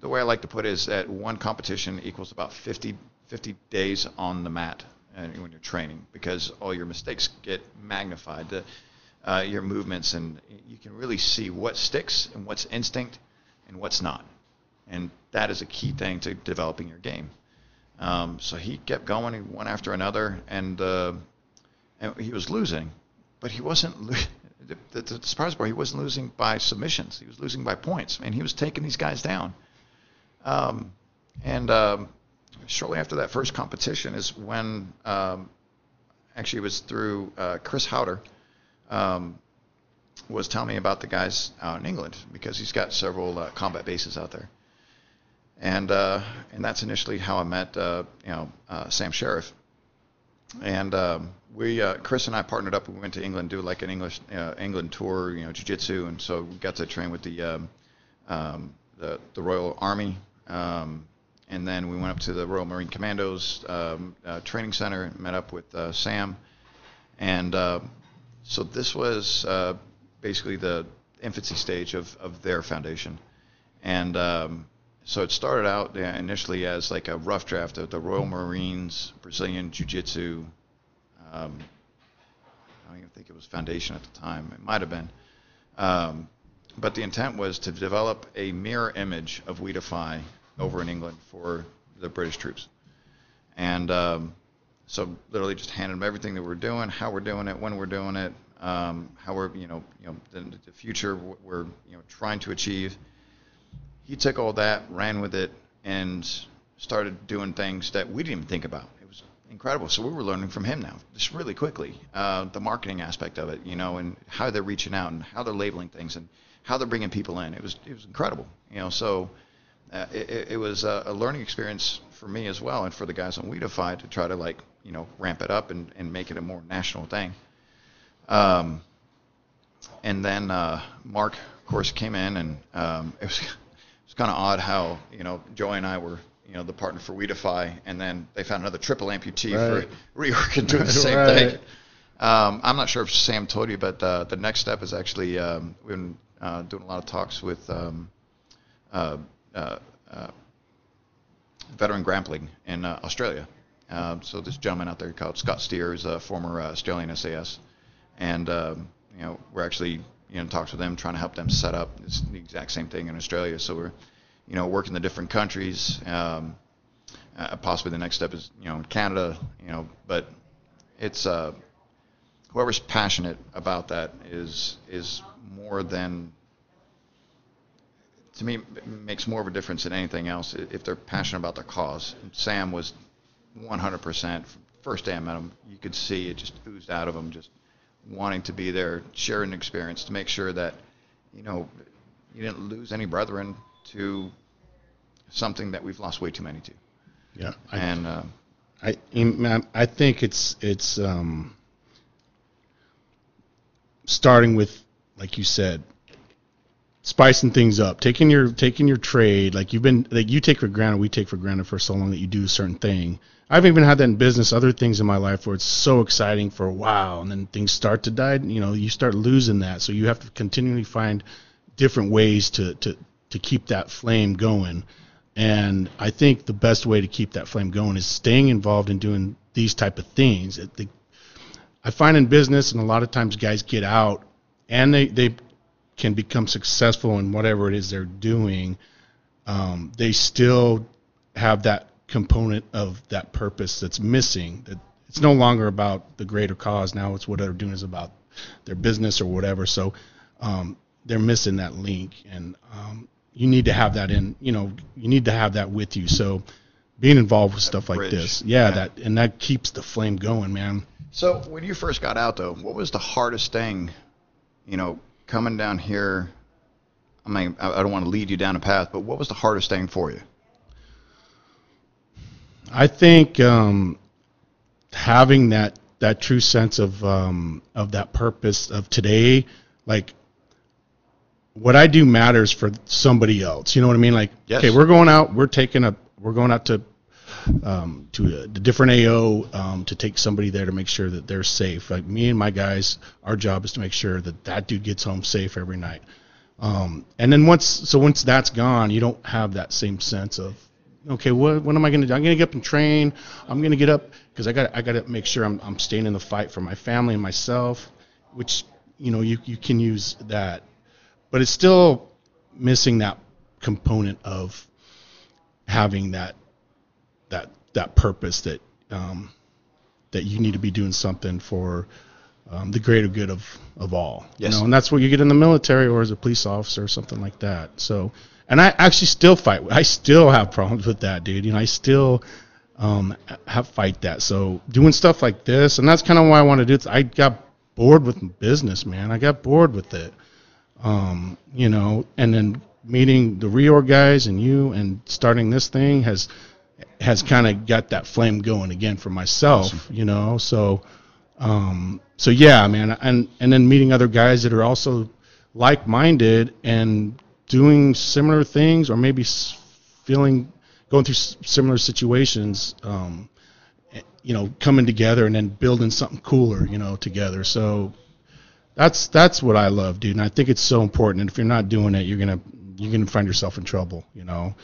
the way I like to put it is that one competition equals about 50, 50 days on the mat uh, when you're training because all your mistakes get magnified. The, uh, your movements and you can really see what sticks and what's instinct and what's not and that is a key thing to developing your game. Um, so he kept going one after another, and, uh, and he was losing, but he wasn't. Lo- the, the, the surprise part, he wasn't losing by submissions. He was losing by points, and he was taking these guys down. Um, and um, shortly after that first competition is when, um, actually, it was through uh, Chris Howder. Um, was telling me about the guys out in England because he's got several uh, combat bases out there and uh, and that's initially how I met uh, you know uh, Sam Sheriff. And um, we, uh, Chris and I partnered up. We went to England, do like an English uh, England tour, you know, jiu-jitsu, and so we got to train with the um, um, the, the Royal Army. Um, and then we went up to the Royal Marine Commandos um, uh, training center, met up with Sam, and so this was basically the infancy stage of, of their foundation. And um, so it started out initially as like a rough draft of the Royal Marines Brazilian Jiu Jitsu. Um, I don't even think it was Foundation at the time. It might have been. Um, but the intent was to develop a mirror image of We Defy over in England for the British troops. And um, so literally just handed them everything that we're doing, how we're doing it, when we're doing it, um, how we're you know you know the, the future we're you know trying to achieve. He took all that, ran with it, and started doing things that we didn't even think about. It was incredible. So we were learning from him now, just really quickly, uh, the marketing aspect of it, you know, and how they're reaching out and how they're labeling things and how they're bringing people in. It was it was incredible, you know. So uh, it, it was a, a learning experience for me as well, and for the guys on WeDefy to try to like you know ramp it up and, and make it a more national thing. Um, and then uh, Mark, of course, came in, and um, it was it was kind of odd how you know Joey and I were you know the partner for WeDefy, and then they found another triple amputee Right. for reorg and doing the same Right. thing. Um, I'm not sure if Sam told you, but uh, the next step is actually um, we've been uh, doing a lot of talks with um, uh, uh, uh, veteran grappling in uh, Australia. Um, so this gentleman out there called Scott Steer is a former uh, Australian SAS, and um, you know we're actually you know talks with them trying to help them set up it's the exact same thing in Australia. So we're you know working the different countries. Um, uh, possibly the next step is you know Canada. You know, but it's uh, whoever's passionate about that is is more than to me makes more of a difference than anything else if they're passionate about the cause. Sam was 100% first day I met him. You could see it just oozed out of him, just wanting to be there, sharing the experience to make sure that you know you didn't lose any brethren to something that we've lost way too many to. Yeah. I, And uh, I, I think it's it's um, starting with, like you said, spicing things up, taking your taking your trade, like you've been like you take for granted, we take for granted for so long that you do a certain thing. I've even had that in business, other things in my life where it's so exciting for a while, and then things start to die. You know, you start losing that, so you have to continually find different ways to to to keep that flame going. And I think the best way to keep that flame going is staying involved in doing these type of things. The, I find in business, and a lot of times guys get out and they, they can become successful in whatever it is they're doing. Um, they still have that component of that purpose that's missing. That it's no longer about the greater cause. Now it's what they're doing is about their business or whatever. So um, they're missing that link, and um, you need to have that in. You know, you need to have that with you. So being involved with stuff like this, yeah, Yeah. that and that keeps the flame going, man. So when you first got out, though, what was the hardest thing, you know, coming down here? I mean, I I don't want to lead you down a path, but what was the hardest thing for you? I think um, having that that true sense of um, of that purpose of today, like what I do matters for somebody else. You know what I mean? Like, Yes. okay, we're going out, we're taking a, we're going out to um, to a, the different AO um, to take somebody there to make sure that they're safe. Like me and my guys, our job is to make sure that that dude gets home safe every night. Um, and then once, so once that's gone, you don't have that same sense of, okay, what, what am I going to do? I'm going to get up and train. I'm going to get up because I got, I got to make sure I'm, I'm staying in the fight for my family and myself, which, you know, you, you can use that, but it's still missing that component of having that, that, that purpose that, um, that you need to be doing something for, um, the greater good of, of all. Yes. You know, and that's what you get in the military or as a police officer or something like that. So, and I actually still fight. I still have problems with that, dude. You know, I still um, have fight that. So doing stuff like this, and that's kind of why I want to do it. I got bored with business, man. I got bored with it. Um, you know, and then meeting the reorg guys and you and starting this thing has has kind of got that flame going again for myself. You know, so um, so yeah, man, and and then meeting other guys that are also like-minded and doing similar things, or maybe feeling going through similar situations. Um, eh, you know, coming together and then building something cooler, you know, together. So that's that's what I love, dude. And I think it's so important. And if you're not doing it, you're gonna you're gonna find yourself in trouble, you know.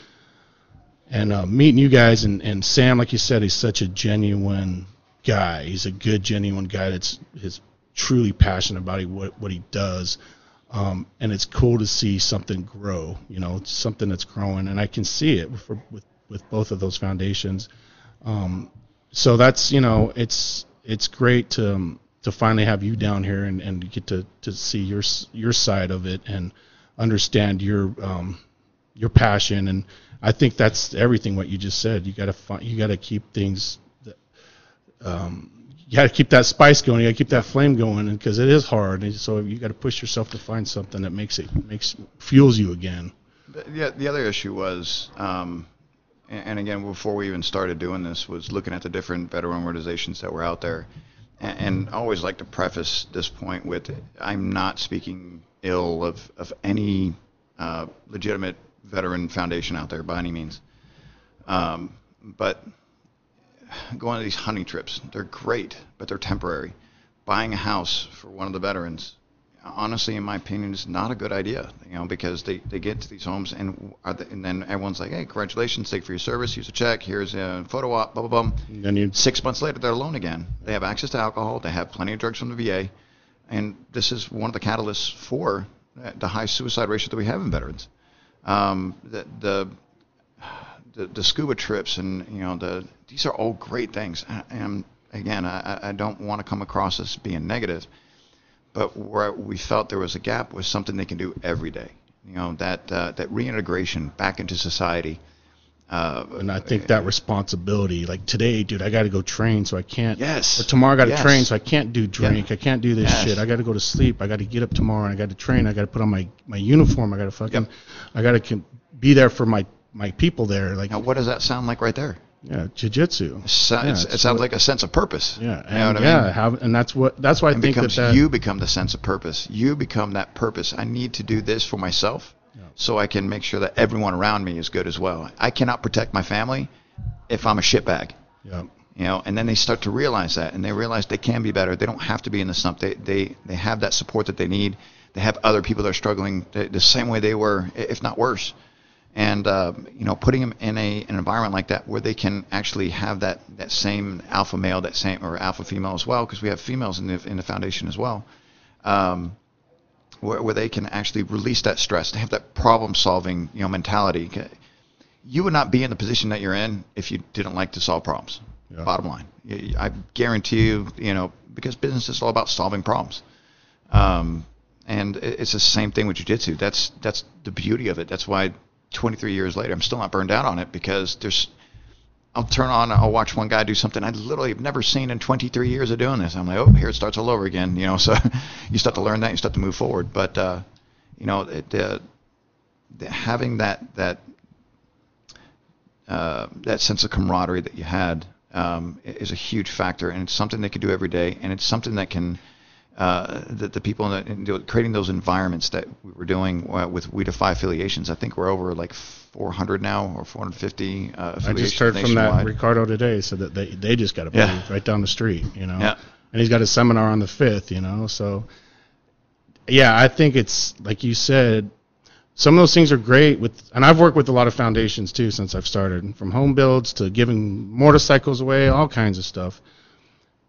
And uh, meeting you guys and, and Sam, like you said, he's such a genuine guy. He's a good, genuine guy that's is truly passionate about what what he does. Um, and it's cool to see something grow. You know, something that's growing, and I can see it with with, with both of those foundations. Um, so that's you know, it's it's great to um, to finally have you down here and, and get to, to see your your side of it and understand your um, your passion and I think that's everything what you just said. You got to find, you got to keep things that, um, you got to keep that spice going. You got to keep that flame going because it is hard. And so you got to push yourself to find something that makes it makes fuels you again. Yeah, the other issue was, um, and, and again, before we even started doing this, was looking at the different veteran organizations that were out there. And, and I always like to preface this point with, I'm not speaking ill of, of any uh, legitimate veteran foundation out there by any means. Um, but going on these hunting trips, they're great, but they're temporary. Buying a house for one of the veterans, honestly, in my opinion, is not a good idea. You know, because they, they get to these homes and are they, and then everyone's like, hey, congratulations, thank you for your service. Here's a check. Here's a photo op. Blah blah blah. And then you six months later, they're alone again. They have access to alcohol. They have plenty of drugs from the VA, and this is one of the catalysts for the high suicide ratio that we have in veterans um, the, the, the the scuba trips and you know the these are all great things. And again, I, I don't want to come across as being negative, but where we felt there was a gap was something they can do every day. You know that uh, that reintegration back into society. Uh, and I think that responsibility, like today, dude, I got to go train, so I can't. Yes. Or tomorrow I got to yes. train, so I can't do drink. Yeah. I can't do this yes. shit. I got to go to sleep. I got to get up tomorrow. and I got to train. I got to put on my my uniform. I got to fucking. Yep. I got to be there for my my people there. Like. Now, what does that sound like right there? Yeah, jujitsu. So, yeah, it sounds what, like a sense of purpose. Yeah, and, you know yeah, I mean? have, and that's what that's why I think becomes, that, that you become the sense of purpose. You become that purpose. I need to do this for myself so I can make sure that everyone around me is good as well. I cannot protect my family if I'm a shitbag. Yeah. You know, and then they start to realize that, and they realize they can be better. They don't have to be in the slump. They they they have that support that they need. They have other people that are struggling the same way they were, if not worse. And uh, you know, putting them in a an environment like that where they can actually have that that same alpha male, that same or alpha female as well, because we have females in the in the foundation as well. Um, where, where they can actually release that stress, to have that problem solving you know mentality. You would not be in the position that you're in if you didn't like to solve problems. Yeah. Bottom line, I guarantee you, you know, because business is all about solving problems. Um, and it's the same thing with jiu-jitsu. That's that's the beauty of it. That's why 23 years later, I'm still not burned out on it because there's I'll turn on, I'll watch one guy do something I literally have never seen in 23 years of doing this. I'm like, oh, here it starts all over again, you know. So you start to learn that, you start to move forward. But uh, you know, it, uh, having that that uh, that sense of camaraderie that you had um, is a huge factor, and it's something they can do every day, and it's something that can uh, that the people in the, creating those environments that we were doing uh, with We Defy affiliations. I think we're over like 400 now or 450 uh, I just heard from that Ricardo today said that they they just got a yeah. right down the street, you know. Yeah. And he's got a seminar on the fifth, you know. So yeah, I think it's like you said. Some of those things are great with, and I've worked with a lot of foundations too since I've started, from home builds to giving motorcycles away, all kinds of stuff.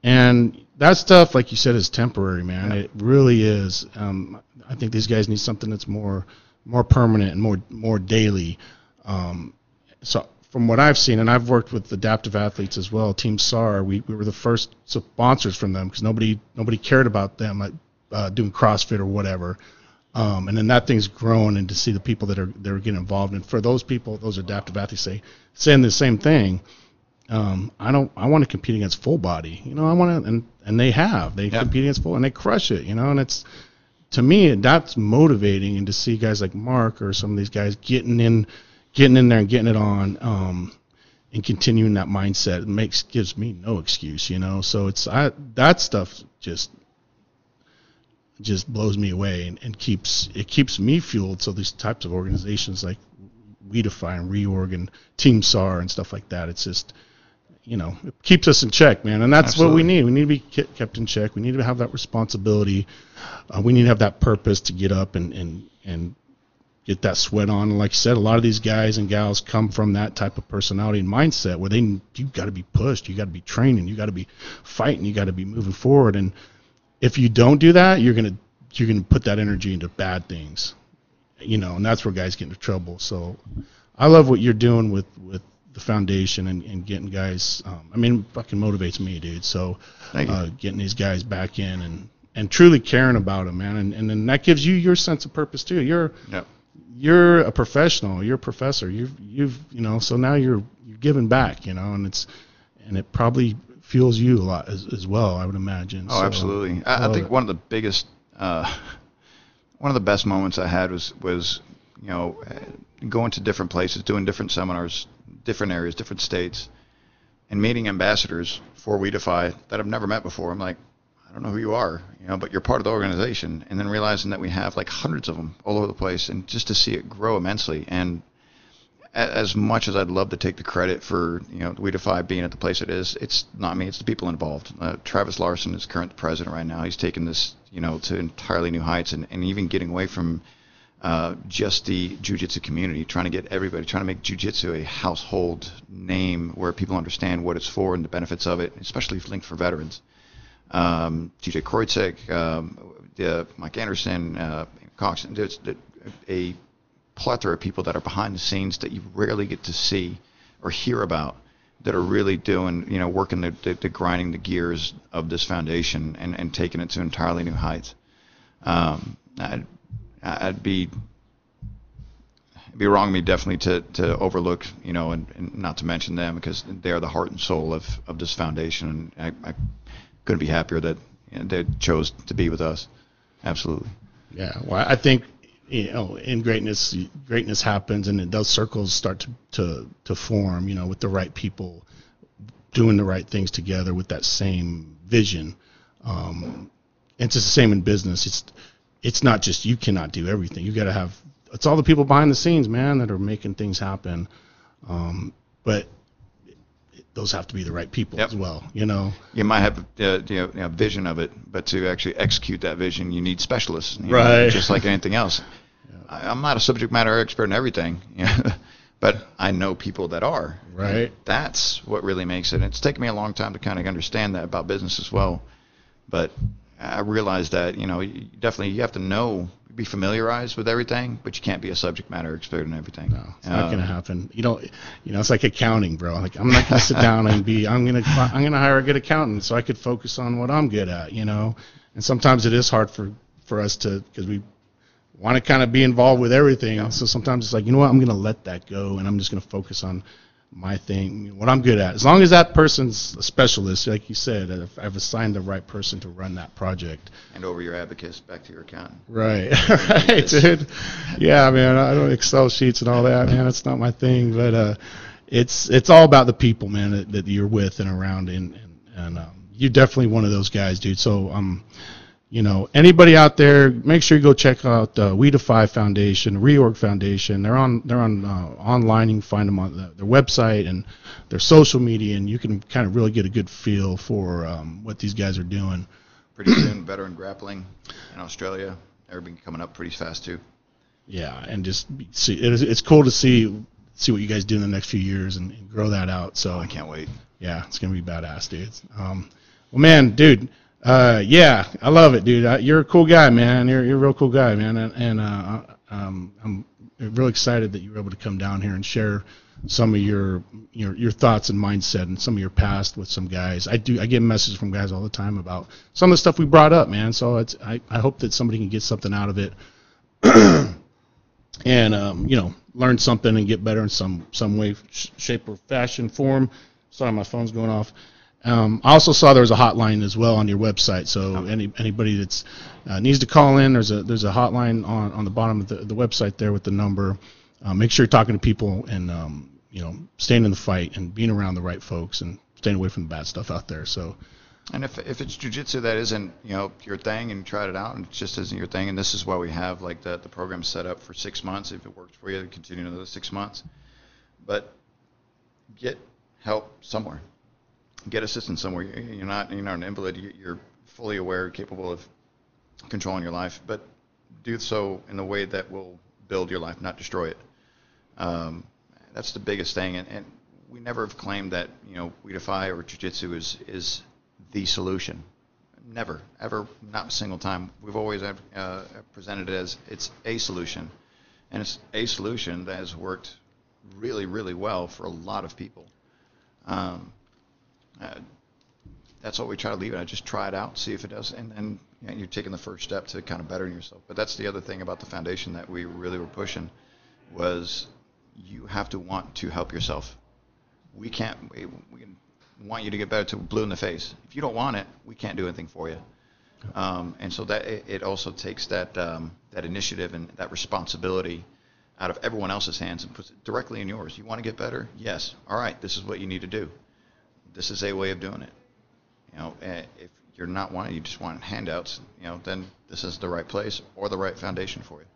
And that stuff, like you said, is temporary, man. Yeah. It really is. Um, I think these guys need something that's more more permanent and more more daily. Um, so from what I've seen, and I've worked with adaptive athletes as well, Team SAR, we, we were the first sponsors from them because nobody nobody cared about them uh, doing CrossFit or whatever. Um, and then that thing's grown, and to see the people that are that are getting involved, and for those people, those adaptive athletes say saying the same thing um, I don't. I want to compete against full body. You know, I want to, and and they have. They compete against full, and they crush it. You know, and it's to me that's motivating, and to see guys like Mark or some of these guys getting in, getting in there and getting it on, um, and continuing that mindset it makes gives me no excuse. You know, so it's I that stuff just just blows me away and, and keeps it keeps me fueled. So these types of organizations like We Defy and Reorg and Team SAR and stuff like that, it's just you know, it keeps us in check, man. And that's Absolutely. what we need. We need to be kept in check. We need to have that responsibility. Uh, we need to have that purpose to get up and, and, and get that sweat on. And like I said, a lot of these guys and gals come from that type of personality and mindset where they, you got to be pushed, you got to be training, you got to be fighting, you got to be moving forward. And if you don't do that, you're going to, you're going to put that energy into bad things, you know, and that's where guys get into trouble. So I love what you're doing with, with the foundation and, and getting guys. Um, I mean, fucking motivates me, dude. So Thank you. uh, getting these guys back in and and truly caring about them, man, and and then that gives you your sense of purpose too. You're Yep. you're a professional. You're a professor. You've you've you know. So now you're you're giving back, you know, and it's and it probably fuels you a lot as, as well. I would imagine. Oh, So, absolutely. I, I think it. one of the biggest, uh, one of the best moments I had was was you know going to different places, doing different seminars, different areas, different states, and meeting ambassadors for WeDefy that I've never met before. I'm like, I don't know who you are, you know, but you're part of the organization, and then realizing that we have like hundreds of them all over the place, and just to see it grow immensely and as much as I'd love to take the credit for you know WeDefy being at the place it is, it's not me. It's the people involved. Uh, Travis Larson is current president right now. He's taken this you know to entirely new heights, and, and even getting away from uh, just the jiu-jitsu community, trying to get everybody, trying to make jiu-jitsu a household name where people understand what it's for and the benefits of it, especially if linked for veterans. Um, TJ Kreutzig, um, uh, Mike Anderson, uh, Cox, there's a plethora of people that are behind the scenes that you rarely get to see or hear about that are really doing, you know, working the, the, the grinding the gears of this foundation and, and taking it to entirely new heights. Um, I'd, I'd be it'd be wrong of me definitely to, to overlook, you know, and, and not to mention them because they are the heart and soul of, of this foundation. And I, I couldn't be happier that you know, they chose to be with us. Absolutely. Yeah, well, I think you know, in greatness, greatness happens, and it does circles start to to to form. You know, with the right people doing the right things together with that same vision. Um, it's the same in business. It's it's not just you cannot do everything. You got to have. It's all the people behind the scenes, man, that are making things happen. Um, but those have to be the right people Yep. as well. You know. You might have uh, you know, you know, vision of it, but to actually execute that vision, you need specialists. you know, Right. just like anything else. I, I'm not a subject matter expert in everything, you know, but I know people that are. Right. That's what really makes it. It's taken me a long time to kind of understand that about business as well. But I realized that you know you definitely you have to know, be familiarized with everything, but you can't be a subject matter expert in everything. No, it's not Uh, going to happen. You know, you know, it's like accounting, bro. Like I'm not going to sit down and be. I'm going to. I'm to hire a good accountant so I could focus on what I'm good at. You know, and sometimes it is hard for for us to because we want to kind of be involved with everything. So sometimes it's like, you know what, I'm going to let that go and I'm just going to focus on my thing, what I'm good at. As long as that person's a specialist, like you said, I've, I've assigned the right person to run that project. And over your abacus, back to your accountant. Right, right, dude. Yeah, man. I don't Excel sheets and all that, man. It's not my thing. But uh, it's it's all about the people, man, that, that you're with and around, and and, and um, you're definitely one of those guys, dude. So um, you know, anybody out there, make sure you go check out uh, We Defy Foundation, Reorg Foundation. They're on they're on uh, online. You can find them on the, their website and their social media, and you can kind of really get a good feel for um, what these guys are doing. Pretty soon, veteran grappling in Australia. Everything coming up pretty fast too. yeah, and just see it is, it's cool to see see what you guys do in the next few years and, and grow that out. So I can't wait. yeah, it's gonna be badass, dude. Um, well, man, dude, uh, yeah, I love it, dude. Uh, you're a cool guy, man. You're you're a real cool guy, man, and, and uh, um, I'm really excited that you were able to come down here and share some of your your your thoughts and mindset and some of your past with some guys. I do I get messages from guys all the time about some of the stuff we brought up, man. So it's I, I hope that somebody can get something out of it and um, you know learn something and get better in some some way, sh- shape, or fashion, form. Sorry, my phone's going off. Um, I also saw there was a hotline as well on your website. So any anybody that's uh, needs to call in, there's a there's a hotline on, on the bottom of the, the website there with the number. Uh, make sure you're talking to people and um, you know staying in the fight and being around the right folks and staying away from the bad stuff out there. So And if if it's jujitsu that isn't you know your thing and you tried it out and it just isn't your thing and this is why we have like the the program set up for six months if it works for you continue another six months, but get help somewhere, get assistance somewhere. You- You're not you're not an invalid. You- You're fully aware, capable of controlling your life, but do so in a way that will build your life, not destroy it. Um, that's the biggest thing, and, and we never have claimed that you know we defy or jiu-jitsu is is the solution. Never, ever, not a single time. We've always uh, presented it as it's a solution, and it's a solution that has worked really, really well for a lot of people. Um, uh, that's what we try to leave it. I just try it out, see if it does, and then you know, you're taking the first step to kind of bettering yourself. But that's the other thing about the foundation that we really were pushing was you have to want to help yourself. We can't. We, we want you to get better to blue in the face. If you don't want it, we can't do anything for you. Um, and so that it, it also takes that um, that initiative and that responsibility out of everyone else's hands and puts it directly in yours. You want to get better? Yes. All right. This is what you need to do. This is a way of doing it. You know, eh, if you're not wanting, you just want handouts. You know, then this is the right place or the right foundation for you.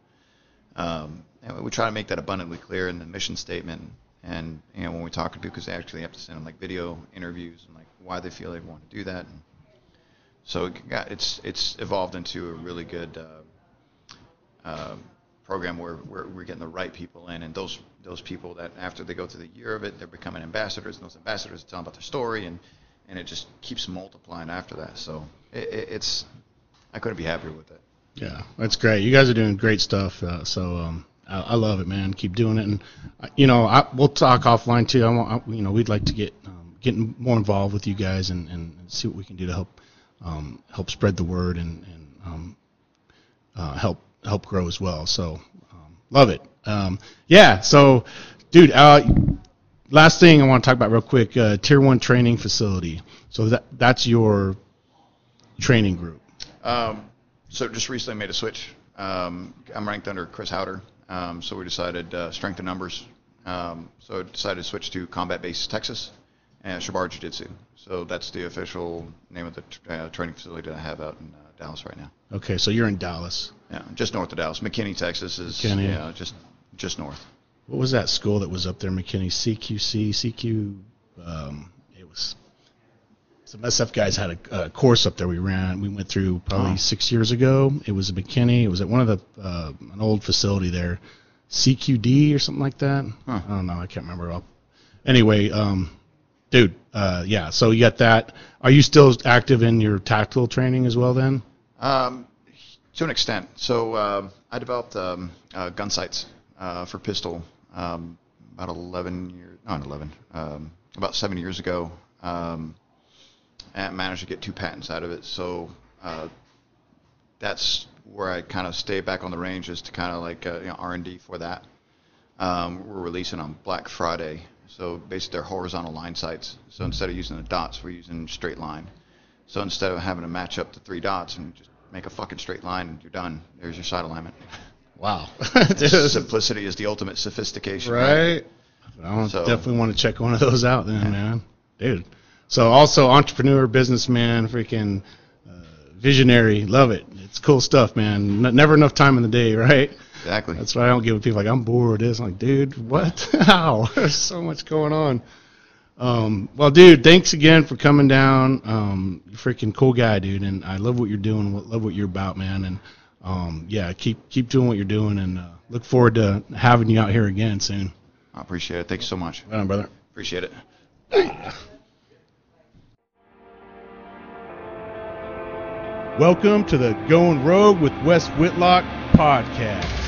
Um, and we try to make that abundantly clear in the mission statement. And you know, when we talk to people, because they actually have to send them like video interviews and like why they feel they want to do that. And so it got, it's it's evolved into a really good uh, uh, program where, where we're getting the right people in, and those those people that after they go through the year of it, they're becoming ambassadors, and those ambassadors tell them about their story, and and it just keeps multiplying after that. So it, it, it's I couldn't be happier with it. Yeah, that's great. You guys are doing great stuff. Uh, so um, I, I love it, man. Keep doing it, and uh, you know I, we'll talk offline too. I want, I, you know, we'd like to get um, getting more involved with you guys and, and see what we can do to help um, help spread the word and, and um, uh, help help grow as well. So love it. Um, yeah. So, dude, uh, last thing I want to talk about real quick: uh, Tier One training facility. So that that's your training group. Um, so just recently made a switch. Um, I'm ranked under Chris Haueter, um, so we decided uh, strength in numbers. Um, so decided to switch to Combat Base Texas and Shebaro Jiu Jitsu. So that's the official name of the uh, training facility that I have out in uh, Dallas right now. Okay, so you're in Dallas. Yeah, just north of Dallas. McKinney, Texas is McKinney. yeah, just just north. What was that school that was up there, McKinney? CQC, CQ. Um, it was some SF guys had a, a course up there. We ran. We went through probably Oh. six years ago. It was at McKinney. It was at one of the uh, an old facility there, CQD or something like that. Huh. I don't know. I can't remember. Anyway, um, dude, uh, yeah. So you got that. Are you still active in your tactical training as well? Then. Um, to an extent. So um I developed um, uh, gun sights uh, for pistol um, about 11 years, not 11, um, about seven years ago, um, and managed to get two patents out of it. So uh, that's where I kind of stay back on the range, is to kind of like uh, you know, R&D for that. We're releasing on Black Friday. So basically, they're horizontal line sights. So instead of using the dots, we're using straight line. So instead of having to match up the three dots and just make a fucking straight line and you're done, there's your sight alignment. Wow. Simplicity is the ultimate sophistication. Right. I So- definitely want to check one of those out then, man. Dude. So also entrepreneur, businessman, freaking uh, visionary. Love it. It's cool stuff, man. N- never enough time in the day, right? Exactly. That's why I don't give with people like I'm bored. It's like, dude, what? How? There's so much going on. Um, well, dude, thanks again for coming down. Um, you're a freaking cool guy, dude, and I love what you're doing. Love what you're about, man. And um, yeah, keep keep doing what you're doing, and uh, look forward to having you out here again soon. I appreciate it. Thanks so much. Right on, brother. Appreciate it. Welcome to the Going Rogue with Wes Whitlock podcast.